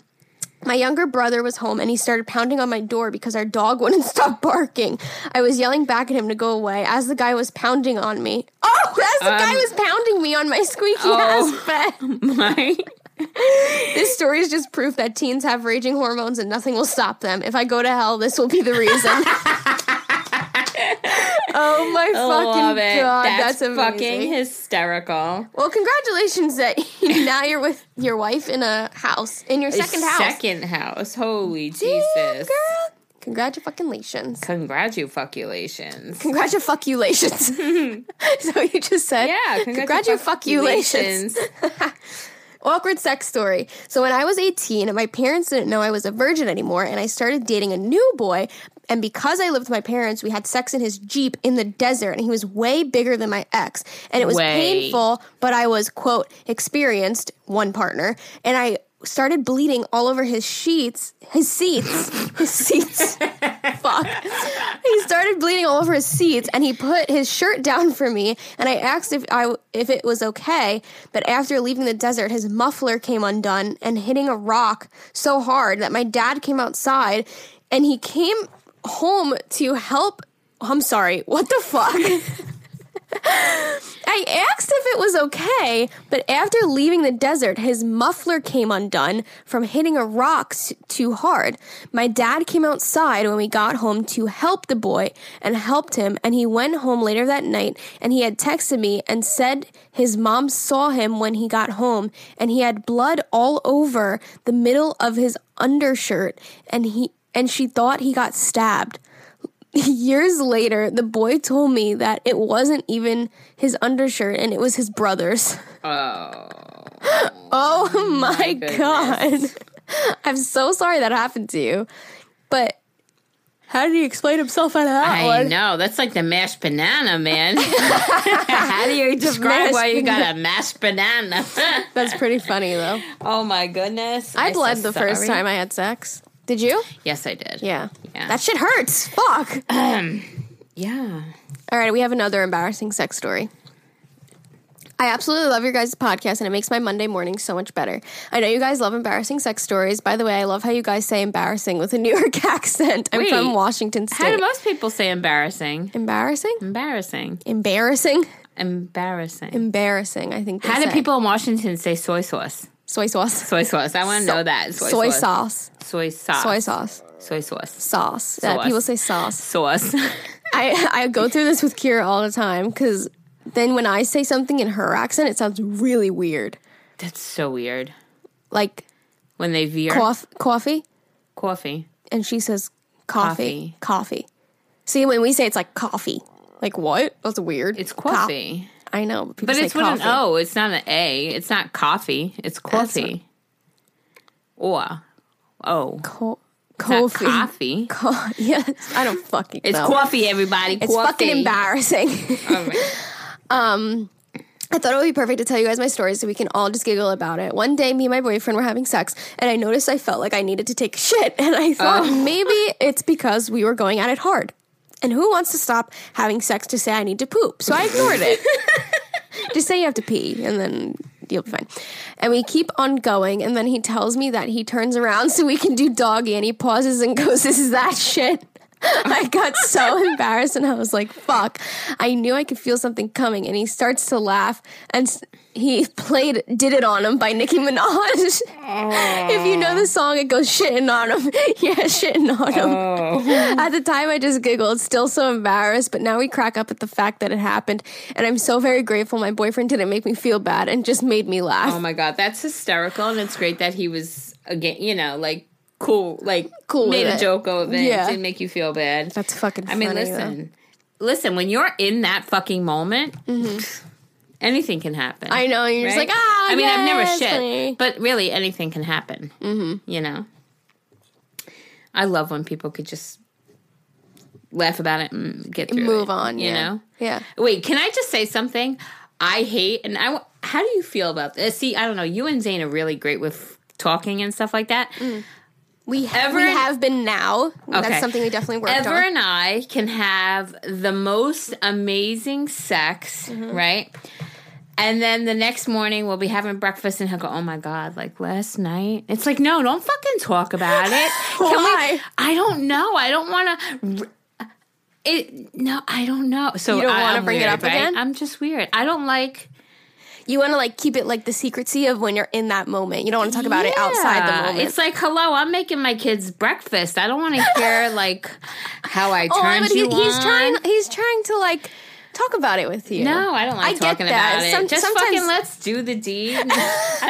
My younger brother was home and he started pounding on my door because our dog <laughs> wouldn't stop barking. I was yelling back at him to go away as the guy was pounding on me. Oh, <laughs> as the guy um, was pounding me on my squeaky oh. ass <laughs> bed. My This story is just proof that teens have raging hormones and nothing will stop them. If I go to hell, this will be the reason. Oh my fucking god, that's, that's, amazing. fucking hysterical. well, congratulations that <laughs> now you're with your wife in a house in your second house. Second house. Holy Damn, Jesus. girl. Congratulations. Congratulations. Congratulations. so <laughs> <laughs> you just said, Yeah, congratulations. Awkward sex story. So when I was 18, my parents didn't know I was a virgin anymore, and I started dating a new boy. And because I lived with my parents, we had sex in his Jeep in the desert, and he was way bigger than my ex. And it was Way. painful, but I was, quote, experienced, one partner, and I started bleeding all over his sheets, his seats, <laughs> his seats. <laughs> Fuck. He started bleeding all over his seats, and he put his shirt down for me. And I asked if I if it was okay. But after leaving the desert, his muffler came undone and hitting a rock so hard that my dad came outside, and he came home to help. I'm sorry. What the fuck? I asked if it was okay, but after leaving the desert, his muffler came undone from hitting a rock too hard. My dad came outside when we got home to help the boy and helped him, and he went home later that night and he had texted me and said his mom saw him when he got home and he had blood all over the middle of his undershirt and he and she thought he got stabbed. Years later, the boy told me that it wasn't even his undershirt and it was his brother's. Oh. Oh my, goodness. god. <laughs> I'm so sorry that happened to you. But how did he explain himself out of that I one? know. That's like the mashed banana, man. <laughs> How do you describe why you got a mashed banana? That's pretty funny though. <laughs> oh my goodness. I bled so the first time I had sex. Did you? Yes, I did. Yeah. Yeah. That shit hurts. Fuck. Um, yeah. All right, we have another embarrassing sex story. I absolutely love your guys' podcast and it makes my Monday morning so much better. I know you guys love embarrassing sex stories. By the way, I love how you guys say embarrassing with a New York <laughs> accent. I'm Wait, from Washington State. How do most people say embarrassing? embarrassing? Embarrassing. Embarrassing? Embarrassing. Embarrassing, I think. How do say. people in Washington say soy sauce? Soy sauce? Soy sauce. I want to know that. Soy, Soy sauce. Soy sauce. Soy sauce. Soy sauce. Sauce. Yeah, people say sauce. Sauce. <laughs> I, I go through this with Kira all the time because then when I say something in her accent, it sounds really weird. That's so weird. Like When they veer. coff- coffee. Coffee. and she says coffee. Coffee. See, when we say it's like coffee, like what? That's weird. It's Co- coffee. I know, but, people But it's with an O. It's not an A. It's not coffee. It's coffee. Or. Oh. Co- coffee. coffee. Co- <laughs> yes, I don't fucking It's know. coffee, everybody. It's coffee. fucking embarrassing. <laughs> All right. Um, I thought it would be perfect to tell you guys my story so we can all just giggle about it. One day, me and my boyfriend were having sex, and I noticed I felt like I needed to take shit, <laughs> and I thought oh. maybe it's because we were going at it hard. And who wants to stop having sex to say I need to poop? So I ignored it. <laughs> just say you have to pee, and then you'll be fine. And we keep on going, and then he tells me that he turns around <laughs> so we can do doggy, and he pauses and goes, "This is that shit." <laughs> I got so embarrassed and I was like, fuck. I knew I could feel something coming. And he starts to laugh and he played Did It On Him by Nicki Minaj. <laughs> if you know the song, it goes shitting on him. <laughs> yeah, shitting on him. Oh. At the time, I just giggled, still so embarrassed. But now we crack up at the fact that it happened. And I'm so very grateful my boyfriend didn't make me feel bad and just made me laugh. Oh my god, that's hysterical, and it's great that he was again, you know, like cool, like Cool made a it. joke of it, Yeah. didn't make you feel bad. That's fucking I mean, funny, listen, listen. When you're in that fucking moment, anything can happen. Mm-hmm. I know, you're just like, ah, I mean, I've never shit, funny. but really, anything can happen. Mm-hmm. You know, I love when people could just laugh about it and get through Move it, on, You yeah. know. Yeah. Wait, can I just say something? I hate, and I. How do you feel about this? See, I don't know. You and Zane are really great with talking and stuff like that. We, Ever- we have been now. Okay. That's something we definitely worked Ever on. and I can have the most amazing sex, Mm-hmm. right? And then the next morning we'll be having breakfast and he'll go, "Oh my god, like last night." It's like, "No, don't fucking talk about it." <laughs> Can we- Why? I don't know. I don't want to it no, I don't know. So You don't wanna I'm bring it up right? again? I'm just weird. I don't like You want to like keep it like the secrecy of when you're in that moment. You don't want to talk about it outside the moment. It's like, hello, I'm making my kids breakfast. I don't want to <laughs> hear like how I oh, turned he, you he's on. trying. He's trying to like talk about it with you. No, I don't like I get talking that. about it. Some- Just sometimes- fucking let's do the deed. <laughs> I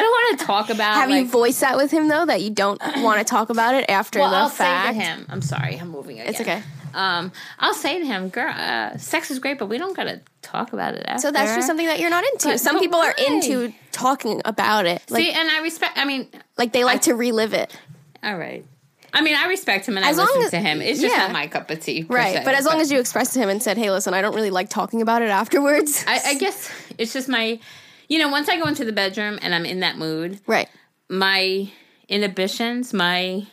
don't want to talk about. Have you voiced that with him though that you don't want to talk about it after Well, the I'll fact? say to him. I'm sorry, I'm moving again. It's okay. Um, I'll say to him, "Girl, uh, sex is great, but we don't gotta talk about it." After. So that's just something that you're not into. But- Some but people are into talking about it. Like See, and I respect. I mean, like they like to relive it. all right. I mean, I respect him and As I long listen as- to him. It's just yeah. not my cup of tea, Right. se, But as long as you expressed to him and said, "Hey, listen, I don't really like talking about it afterwards." I, I guess it's just my, you know, once I go into the bedroom and I'm in that mood, right. my inhibitions, my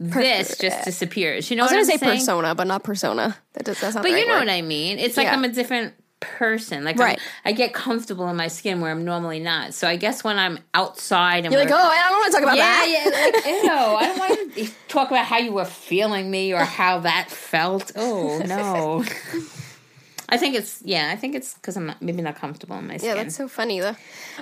this just disappears. You know I was what gonna I'm say saying? persona, but not persona. That does, that's not. But the you know word. what I mean. It's like Yeah. I'm a different person. Like Right. I'm, get comfortable in my skin where I'm normally not. So I guess when I'm outside and You're like, oh, I don't want to talk about yeah, that. yeah, yeah. like <laughs> ew. I don't want to talk about how you were feeling me or how that felt. Oh no. <laughs> I think it's yeah. I think it's because I'm not, maybe not comfortable in my skin. Yeah, that's so funny though.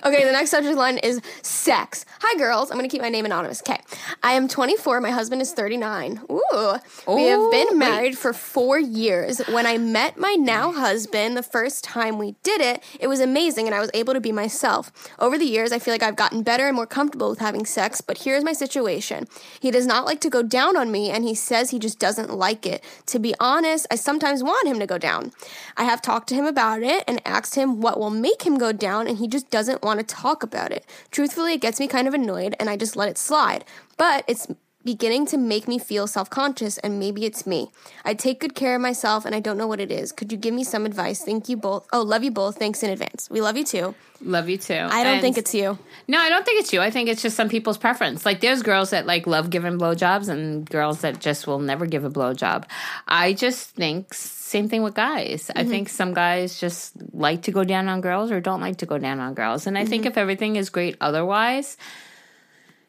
Okay, the next subject line is sex. Hi girls, I'm gonna keep my name anonymous. Okay, I am 24. My husband is 39. Ooh, we have Ooh, been wait. married for four years. When I met my now husband, the first time we did it, it was amazing, and I was able to be myself. Over the years, I feel like I've gotten better and more comfortable with having sex. But here's my situation: he does not like to go down on me, and he says he just doesn't like it. To be honest, I sometimes want him to go down. I have talked to him about it and asked him what will make him go down, and he just doesn't want to talk about it. Truthfully, it gets me kind of annoyed, and I just let it slide. But it's beginning to make me feel self conscious, and maybe it's me. I take good care of myself, and I don't know what it is. Could you give me some advice? Thank you both. Oh, love you both. Thanks in advance. We love you too. Love you too. I don't And- think it's you. No, I don't think it's you. I think it's just some people's preference. Like there's girls that like love giving blowjobs and girls that just will never give a blowjob. I just think same thing with guys. I mm-hmm. think some guys just like to go down on girls or don't like to go down on girls. And I mm-hmm. think if everything is great otherwise,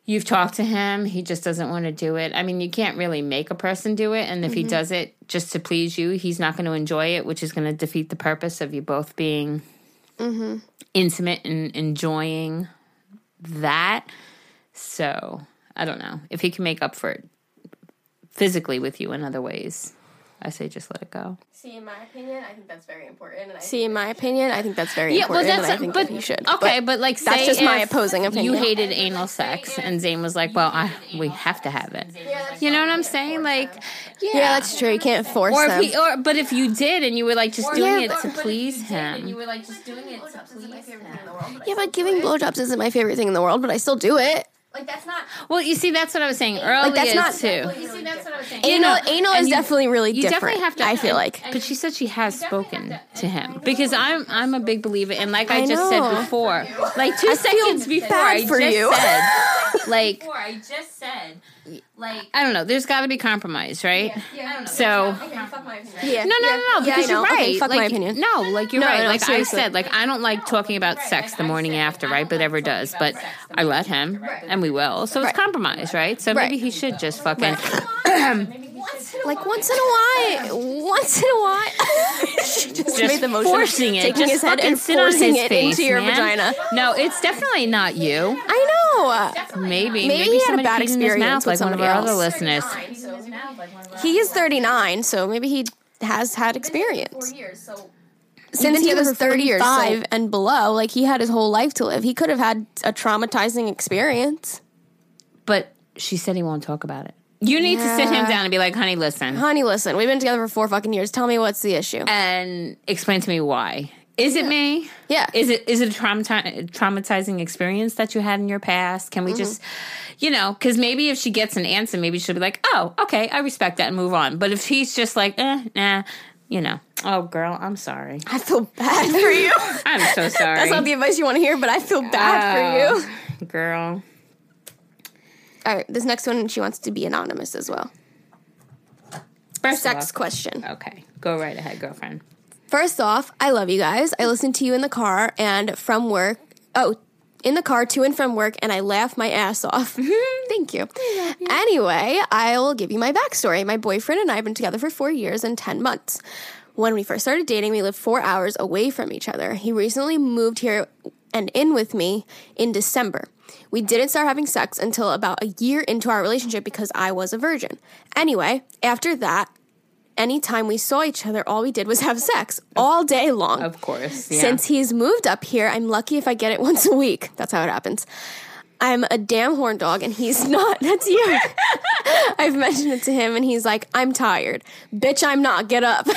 you've talked to him, he just doesn't want to do it. I mean, you can't really make a person do it, and if he mm-hmm. does it just to please you, he's not going to enjoy it, which is going to defeat the purpose of you both being mm-hmm. intimate and enjoying that. So I don't know if he can make up for it physically with you in other ways. I say just let it go. See, in my opinion, I think that's very important. See, in my opinion, I think that's very Yeah, well, important. that's and I think but that he should. okay, but, like that's say just my opposing opinion. You hated anal sex, and Zane was like, "Well, I we have to have it." Yeah, You know what I'm saying? Like, yeah, yeah, that's true. You can't force or them. if he, or but if you did and you were like just doing Yeah, it but- to please him, yeah, but giving blowjobs isn't my favorite thing in the world, but I still do it. Like that's not Well, you see, that's what I was saying earlier that's not- too. You see, that's what I was saying. anal. anal is you- definitely really You different. definitely have to. I feel like. but she said she has spoken to him because I'm I'm a big believer, and like I, I just know. said before, like two I feel seconds before, bad I for just you. said, <laughs> like I just said, like, I don't know. There's got to be compromise, right? Yeah. So. Yeah. No, no, no, no. Yeah, I Because know. you're right. Okay, fuck like, my opinion. No, like you're No, right. no, like seriously. I said, like I don't like talking about sex the morning after, right? But ever does. But I let him, and we will. So it's compromise, right? So Right. <clears throat> maybe he should just fucking. Like once in a while, once in a while, <laughs> just, Just made the motion, forcing it, taking just his head and forcing his it face, into your man. vagina. No, it's definitely not you. I know. Maybe, Maybe he had a bad peed in his experience mouth, with like one of somebody our other listeners. He is 39, so maybe he has had experience. Since he was for 40 years, 35 so- and below, like he had his whole life to live. He could have had a traumatizing experience. But she said he won't talk about it. You need to sit him down and be like, "Honey, listen," Honey, listen, we've been together for four fucking years. Tell me what's the issue. and explain to me why. Is it me? Yeah. Is it is it a traumati- traumatizing experience that you had in your past? Can we just, you know, because maybe if she gets an answer, maybe she'll be like, "Oh, okay, I respect that," and move on. But if he's just like, "Eh, nah," you know, oh girl, I'm sorry. I feel bad for <laughs> you. I'm so sorry. That's not the advice you want to hear, but I feel bad for you. you, girl. All right, this next one, she wants to be anonymous as well. First Sex off- question. Okay, go right ahead, girlfriend. First off, I love you guys. I listen to you in the car and from work. Oh, in the car to and from work, and I laugh my ass off. <laughs> <laughs> Thank you. Anyway, I will give you my backstory. My boyfriend and I have been together for four years and 10 months. When we first started dating, we lived four hours away from each other. He recently moved here and in with me in December. We didn't start having sex until about a year into our relationship because I was a virgin. Anyway, after that, anytime we saw each other, all we did was <laughs> have sex all day long. Of course, yeah. Since he's moved up here, I'm lucky if I get it <laughs> once a week. That's how it happens. I'm a damn horn dog and he's <laughs> not. That's you. <laughs> I've mentioned it to him and he's like, I'm tired. Bitch, I'm not. Get up. <laughs>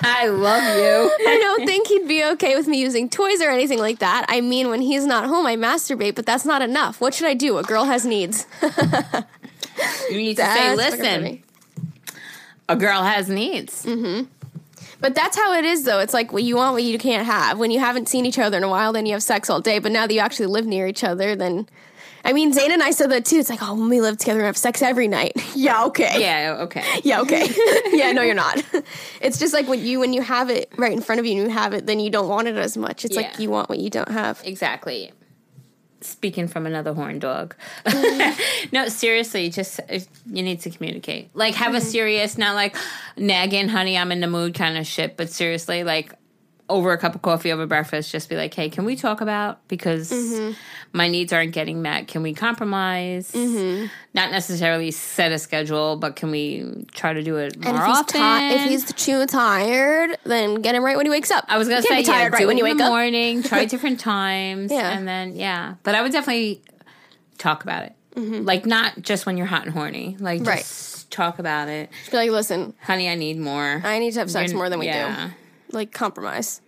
I love you. I don't think he'd be okay with me using toys or anything like that. I mean, when he's not home, I masturbate, but that's not enough. What should I do? A girl has needs. You need to say, That's fucking listen, funny. a girl has needs. Mm-hmm. But that's how it is, though. It's like what you want, what you can't have. When you haven't seen each other in a while, then you have sex all day. But now that you actually live near each other, then. I mean, Zane and I said that too. It's like, oh, when we live together and have sex every night. <laughs> yeah, okay. Yeah, okay. Yeah, okay. <laughs> yeah, no, you're not. <laughs> It's just like when you when you have it right in front of you and you have it, then you don't want it as much. It's like you want what you don't have. Exactly. Speaking from another horn dog. Mm-hmm. <laughs> no, seriously, just you need to communicate. Like, have a mm-hmm. serious, not like nagging, honey, I'm in the mood kind of shit, but seriously, like over a cup of coffee over breakfast, just be like, hey, can we talk about because my needs aren't getting met? Can we compromise? Not necessarily set a schedule, but can we try to do it more And if he's, often? ti- if he's too tired, then get him right when he wakes up. I was gonna say tired yeah, right do when you in wake the up. morning. Try <laughs> different times, Yeah. and then yeah. But I would definitely talk about it, like not just when you're hot and horny. Like Mm-hmm. Right. just talk about it, just Be like, listen, honey. I need more. I need to have sex You're- more than we yeah. do. Like compromise.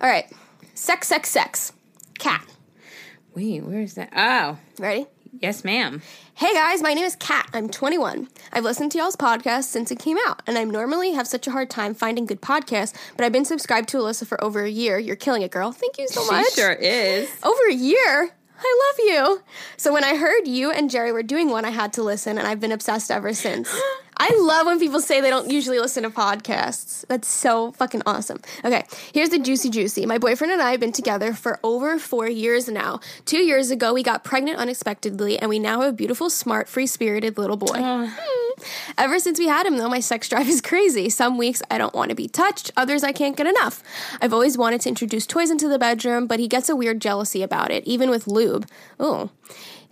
All right, sex, sex, sex. Cat. Wait, where is that? Oh, Ready? yes, ma'am. Hey guys, my name is Kat. I'm 21. I've listened to y'all's podcast since it came out, and I normally have such a hard time finding good podcasts, but I've been subscribed to Allisa for over a year. You're killing it, girl. Thank you so much. She sure is. Over a year? I love you. So when I heard you and Geri were doing one, I had to listen, and I've been obsessed ever since. <gasps> <gasps> <gasps> I love when people say they don't usually listen to podcasts. That's so fucking awesome. Okay, here's the juicy juicy. My boyfriend and I have been together for over four years now. Two years ago, we got pregnant unexpectedly, and we now have a beautiful, smart, free spirited little boy. Hmm. Ever since we had him, though, my sex drive is crazy. Some weeks I don't want to be touched, others I can't get enough. I've always wanted to introduce toys into the bedroom, but he gets a weird jealousy about it, even with lube. Oh,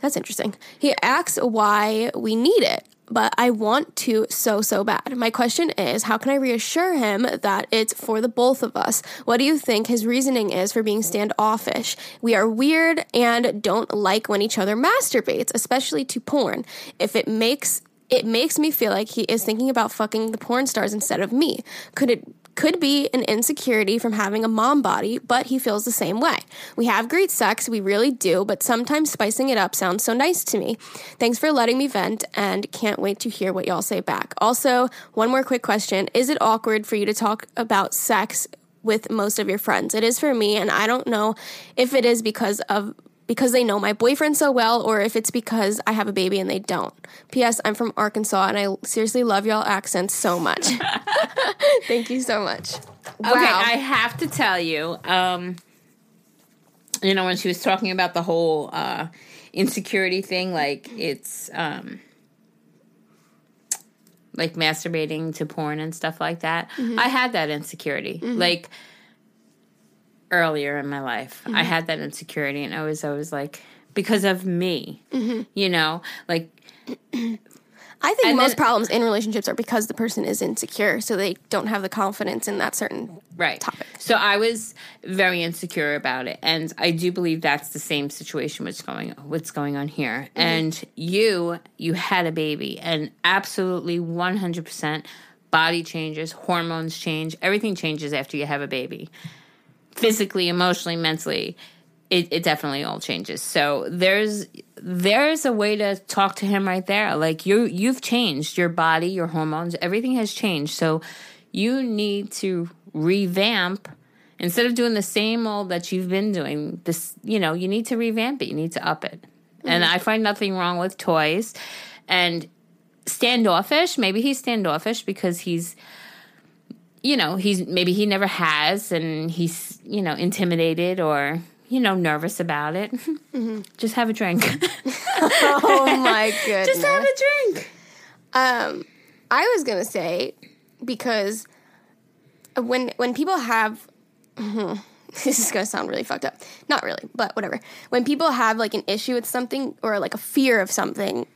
that's interesting. He asks why we need it. But I want to so, so bad. My question is how can I reassure him that it's for the both of us? What do you think his reasoning is for being standoffish? We are weird and don't like when each other masturbates, especially to porn. If it makes it makes me feel like he is thinking about fucking the porn stars instead of me. Could it could be an insecurity from having a mom body, but he feels the same way. We have great sex, we really do, but sometimes spicing it up sounds so nice to me. Thanks for letting me vent and can't wait to hear what y'all say back. Also, one more quick question Is it awkward for you to talk about sex with most of your friends? It is for me, and I don't know if it is because of because they know my boyfriend so well or if it's because I have a baby and they don't. P.S. I'm from Arkansas and I seriously love y'all accents so much. <laughs> Thank you so much. Okay, I have to tell you, um, you know, when she was talking about the whole uh, insecurity thing, like it's um, like masturbating to porn and stuff like that. I had that insecurity, like earlier in my life. I had that insecurity, and I was always like, because of me, you know, like I think most then- problems in relationships are because the person is insecure, so they don't have the confidence in that certain right topic. so i was very insecure about it and i do believe that's the same situation what's going what's going on here Mm-hmm. and you you had a baby and absolutely 100% body changes hormones change everything changes after you have a baby physically emotionally mentally it, it definitely all changes. So there's there's a way to talk to him right there. Like you you've changed your body your hormones everything has changed. So you need to revamp. Instead of doing the same old that you've been doing this you know you need to revamp it. You need to up it. And mm-hmm. i find nothing wrong with toys. And standoffish maybe he's standoffish because he's you know he's maybe he never has and he's you know intimidated or you know nervous about it <laughs> just have a drink <laughs> Oh my goodness. <laughs> just have a drink Um, I was gonna say because when when people have this is gonna sound really fucked up. Not really, but whatever. When people have like an issue with something or like a fear of something,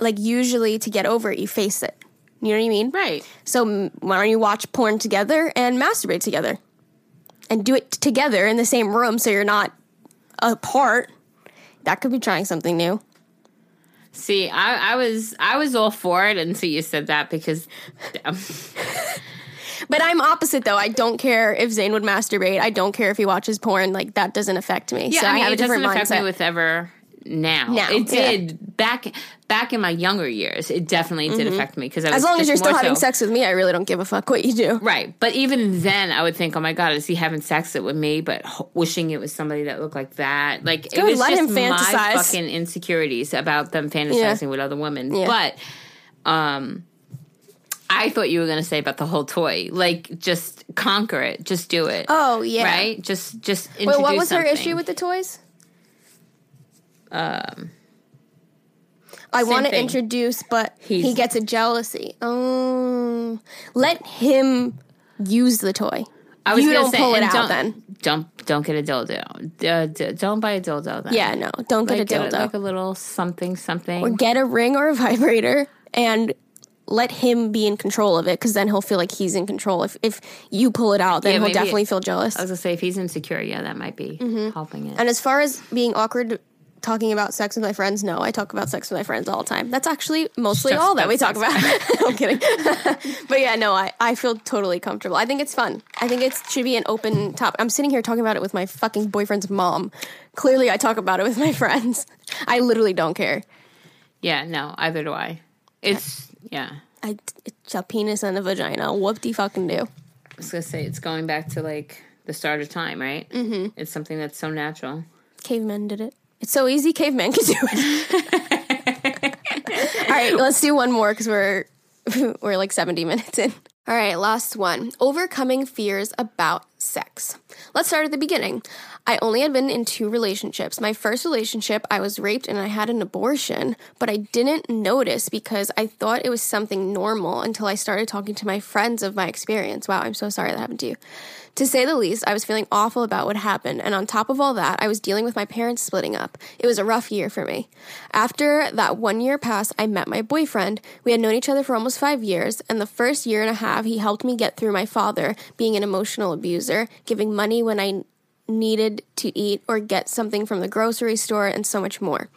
like usually to get over it, you face it. You know what I mean? right So why don't you watch porn together and masturbate together, and do it together in the same room so you're not apart. That could be trying something new. see I, I was i was all for it until you said that because But I'm opposite though. I don't care if Zane would masturbate. I don't care if he watches porn. Like that doesn't affect me. Yeah, so I mean, have a it doesn't different affect mindset. me with ever now. Now, it yeah. did back back in my younger years. It definitely did affect me because I was Mm-hmm. as long as you're still having so- sex with me, I really don't give a fuck what you do. Right, but even then, I would think, "Oh my god, is he having sex with me?" But wishing it was somebody that looked like that. Like it was let just him my fucking insecurities about them fantasizing with other women. Yeah. But, um, I thought you were going to say about the whole toy, like just conquer it, just do it. Oh yeah. right, just just. Wait, what was her issue with the toys? Um, I want to introduce, but he gets a jealousy. Oh, let him use the toy. I was you gonna don't say, pull it out don't, then. Don't don't get a dildo. Uh, d- don't buy a dildo then. Yeah, no, don't get like, a dildo. like a little something something. or get a ring or a vibrator and let him be in control of it because then he'll feel like he's in control. If if you pull it out, then Yeah, he'll definitely feel jealous. I was gonna say if he's insecure, yeah, that might be Mm-hmm. helping it. And as far as being awkward talking about sex with my friends, no, I talk about sex with my friends all the time. That's actually mostly Just all that we talk about. <laughs> I'm kidding. <laughs> but yeah, no, I, I feel totally comfortable. I think it's fun. I think it should be an open topic. I'm sitting here talking about it with my fucking boyfriend's mom. Clearly, I talk about it with my <laughs> friends. I literally don't care. Yeah, no, either do I. It's yeah. I, it's a penis and a vagina. Whoop de fucking do. I was gonna say it's going back to like the start of time, right? Mm-hmm. It's something that's so natural. Cavemen did it. It's so easy. caveman could do it. <laughs> All right, let's do one more because we're <laughs> we're like seventy minutes in. All right, last one. Overcoming fears about sex. Let's start at the beginning. I only had been in two relationships. My first relationship, I was raped and I had an abortion, but I didn't notice because I thought it was something normal until I started talking to my friends of my experience. Wow, I'm so sorry that happened to you. To say the least, I was feeling awful about what happened, and on top of all that, I was dealing with my parents splitting up. It was a rough year for me. After that one year passed, I met my boyfriend. We had known each other for almost five years, and the first year and a half, he helped me get through my father being an emotional abuser, giving money when I needed to eat or get something from the grocery store, and so much more.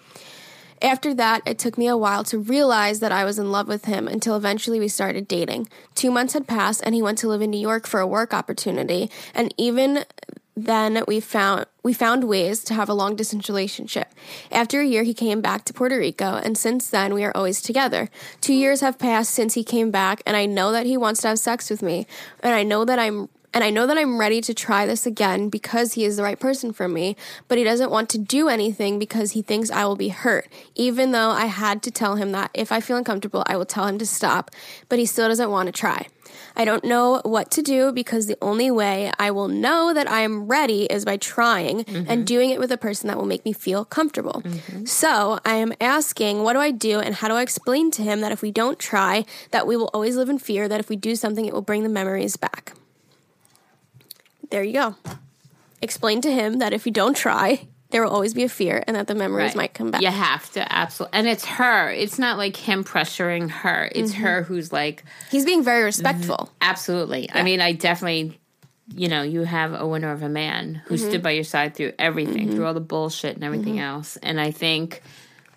After that, it took me a while to realize that I was in love with him until eventually we started dating. Two months had passed and he went to live in New York for a work opportunity. And even then we found we found ways to have a long distance relationship. After a year he came back to Puerto Rico and since then we are always together. 2 years have passed since he came back and I know that he wants to have sex with me and I know that I'm and I know that I'm ready to try this again because he is the right person for me, but he doesn't want to do anything because he thinks I will be hurt. Even though I had to tell him that if I feel uncomfortable, I will tell him to stop, but he still doesn't want to try. I don't know what to do because the only way I will know that I am ready is by trying mm-hmm. and doing it with a person that will make me feel comfortable. Mm-hmm. So I am asking, what do I do and how do I explain to him that if we don't try, that we will always live in fear that if we do something, it will bring the memories back? There you go. Explain to him that if you don't try, there will always be a fear and that the memories right. might come back. You have to absolutely. And it's her. It's not like him pressuring her. It's mm-hmm. her who's like He's being very respectful. Absolutely. Yeah. I mean, I definitely you know, you have a winner of a man who mm-hmm. stood by your side through everything, mm-hmm. through all the bullshit and everything mm-hmm. else. And I think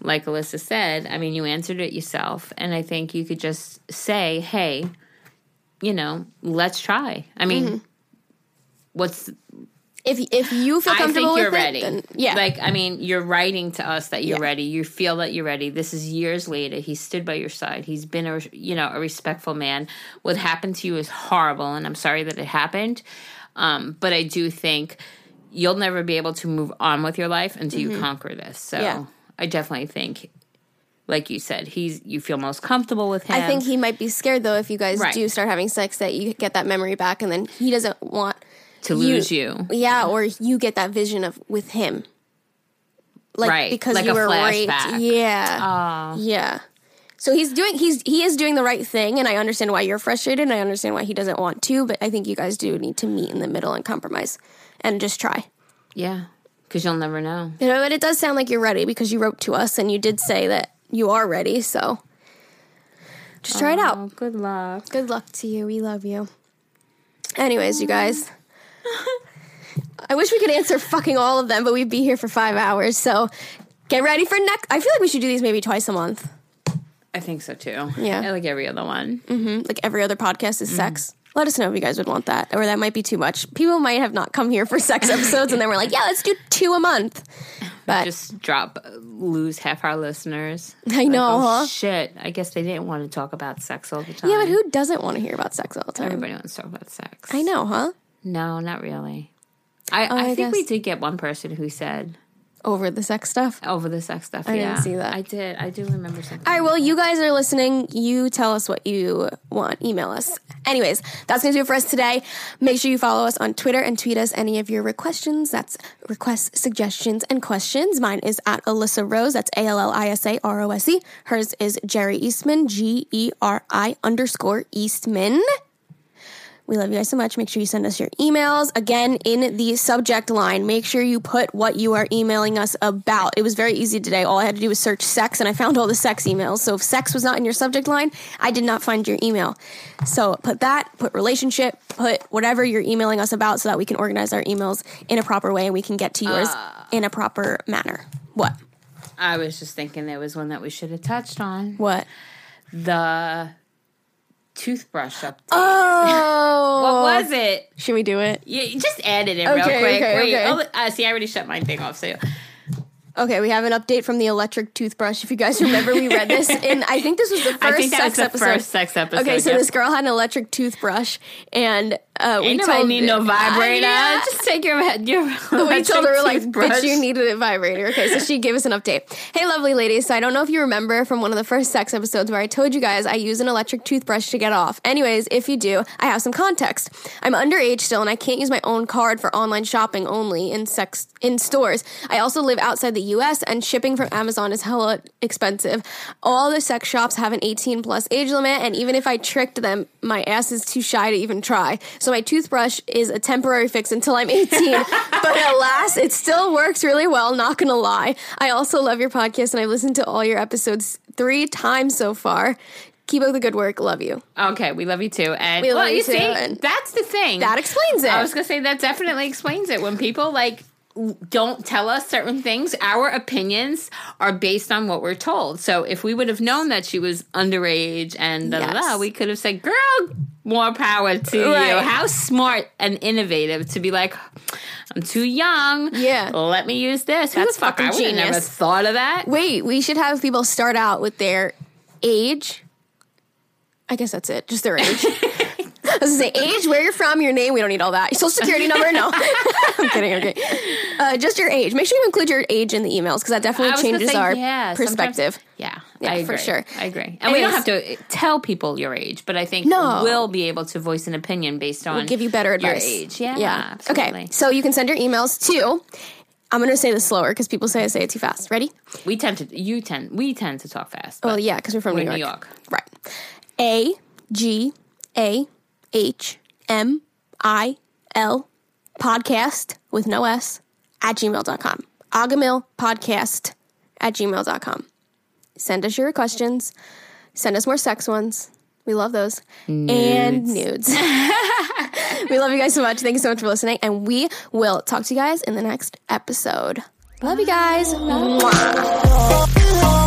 like Allisa said, I mean, you answered it yourself and I think you could just say, "Hey, you know, let's try." I mean, mm-hmm what's if if you feel comfortable I think you're with ready. It, then, yeah. Like I mean, you're writing to us that you're yeah. ready. You feel that you're ready. This is years later. He stood by your side. He's been a you know a respectful man. What happened to you is horrible, and I'm sorry that it happened. Um, but I do think you'll never be able to move on with your life until mm-hmm. you conquer this. So yeah. I definitely think like you said, he's you feel most comfortable with him. I think he might be scared though if you guys right. do start having sex that you get that memory back and then he doesn't want to lose you. Yeah, or you get that vision of with him. Like right. because like you were raped. Yeah. Yeah. So he's doing he's he is doing the right thing and I understand why you're frustrated and I understand why he doesn't want to, but I think you guys do need to meet in the middle and compromise and just try. Yeah. Cuz you'll never know. You know, but it does sound like you're ready because you wrote to us and you did say that you are ready, so just try oh, it out. Good luck. Good luck to you. We love you. Anyways, you guys, I wish we could answer fucking all of them, but we'd be here for five hours. So get ready for next. I feel like we should do these maybe twice a month. I think so too. Yeah. like every other one. Mm-hmm. Like every other podcast is mm-hmm. sex. Let us know if you guys would want that, or that might be too much. People might have not come here for sex episodes, and then we're like, "Yeah, let's do two a month." But just drop, lose half our listeners. <laughs> I know, like, oh, huh? Shit, I guess they didn't want to talk about sex all the time. Yeah, but who doesn't want to hear about sex all the time? Everybody wants to talk about sex. I know, huh? No, not really. I, oh, I, I, think guess. we did get one person who said over the sex stuff. Over the sex stuff. I yeah. didn't see that. I did. I do remember something. All right. Well, you guys are listening. You tell us what you want. Email us. Anyways, that's gonna do it for us today. Make sure you follow us on Twitter and tweet us any of your questions. That's requests, suggestions, and questions. Mine is at Allisa Rose. That's A L L I S A R O S E. Hers is Geri Eastman. G E R I underscore Eastman. We love you guys so much. Make sure you send us your emails. Again, in the subject line, make sure you put what you are emailing us about. It was very easy today. All I had to do was search sex and I found all the sex emails. So if sex was not in your subject line, I did not find your email. So put that, put relationship, put whatever you're emailing us about so that we can organize our emails in a proper way and we can get to yours uh, in a proper manner. What? I was just thinking there was one that we should have touched on. What? The toothbrush update. Oh, what was it? Should we do it? Yeah, just add it in okay, real quick. Okay, Wait, okay. Oh, uh, see, I already shut my thing off. So Okay, we have an update from the electric toothbrush. If you guys remember, we read this and I think this was the <laughs> first sex the episode. First sex episode. Okay, so this girl had an electric toothbrush, and uh, we told need no <laughs> vibrator. Uh, <laughs> yeah. Just take your head. <laughs> your. we told her like, but you needed a vibrator. Okay, so she gave us an update. Hey, lovely ladies. So I don't know if you remember from one of the first sex episodes where I told you guys I use an electric toothbrush to get off. Anyways, if you do, I have some context. I'm underage still, and I can't use my own card for online shopping only in sex in stores. I also live outside the U.S. and shipping shipping from Amazon is hella expensive. All the sex shops have an 18 plus age limit, and even if I tricked them, my ass is too shy to even try. So my toothbrush is a temporary fix until I'm 18. <laughs> but alas, it still works really well, not gonna lie. I also love your podcast, and I've listened to all your episodes three times so far keep up the good work. Love you. Okay, we love you too. And we well, you see, that's the thing. That explains it. I was gonna say that definitely explains it. When people like don't tell us certain things. Our opinions are based on what we're told. So if we would have known that she was underage and da, da, da, Yes. we could have said, "Girl, more power to you." How smart and innovative to be like, "I'm too young. Yeah. let me use this." Who That's the fuck? fucking I would have never thought of that. Wait, we should have people start out with their age. I guess that's it. Just their age. <laughs> I was gonna say age, where you're from, your name. We don't need all that. Your social security number. No, <laughs> I'm kidding. Okay, uh, just your age. Make sure you include your age in the emails because that definitely changes say, our yeah, perspective. Yeah, Yeah, I for sure. I agree. And we don't have to tell people your age, but I think No. we'll be able to voice an opinion based on We'll give you better advice. your age. Yeah, yeah. absolutely. Okay, so you can send your emails to. I'm gonna say this slower because people say I say it too fast. Ready? We tend to, you tend, we tend to talk fast. Well, yeah, because we're from we're New New York. York. Right. A G A H M I L podcast with no S at gmail.com. Agahmil podcast at gmail.com. Send us your questions. Send us more sex ones. We love those. And nudes. <laughs> we love you guys so much. Thank you so much for listening. And we will talk to you guys in the next episode. Love you guys. Mwah.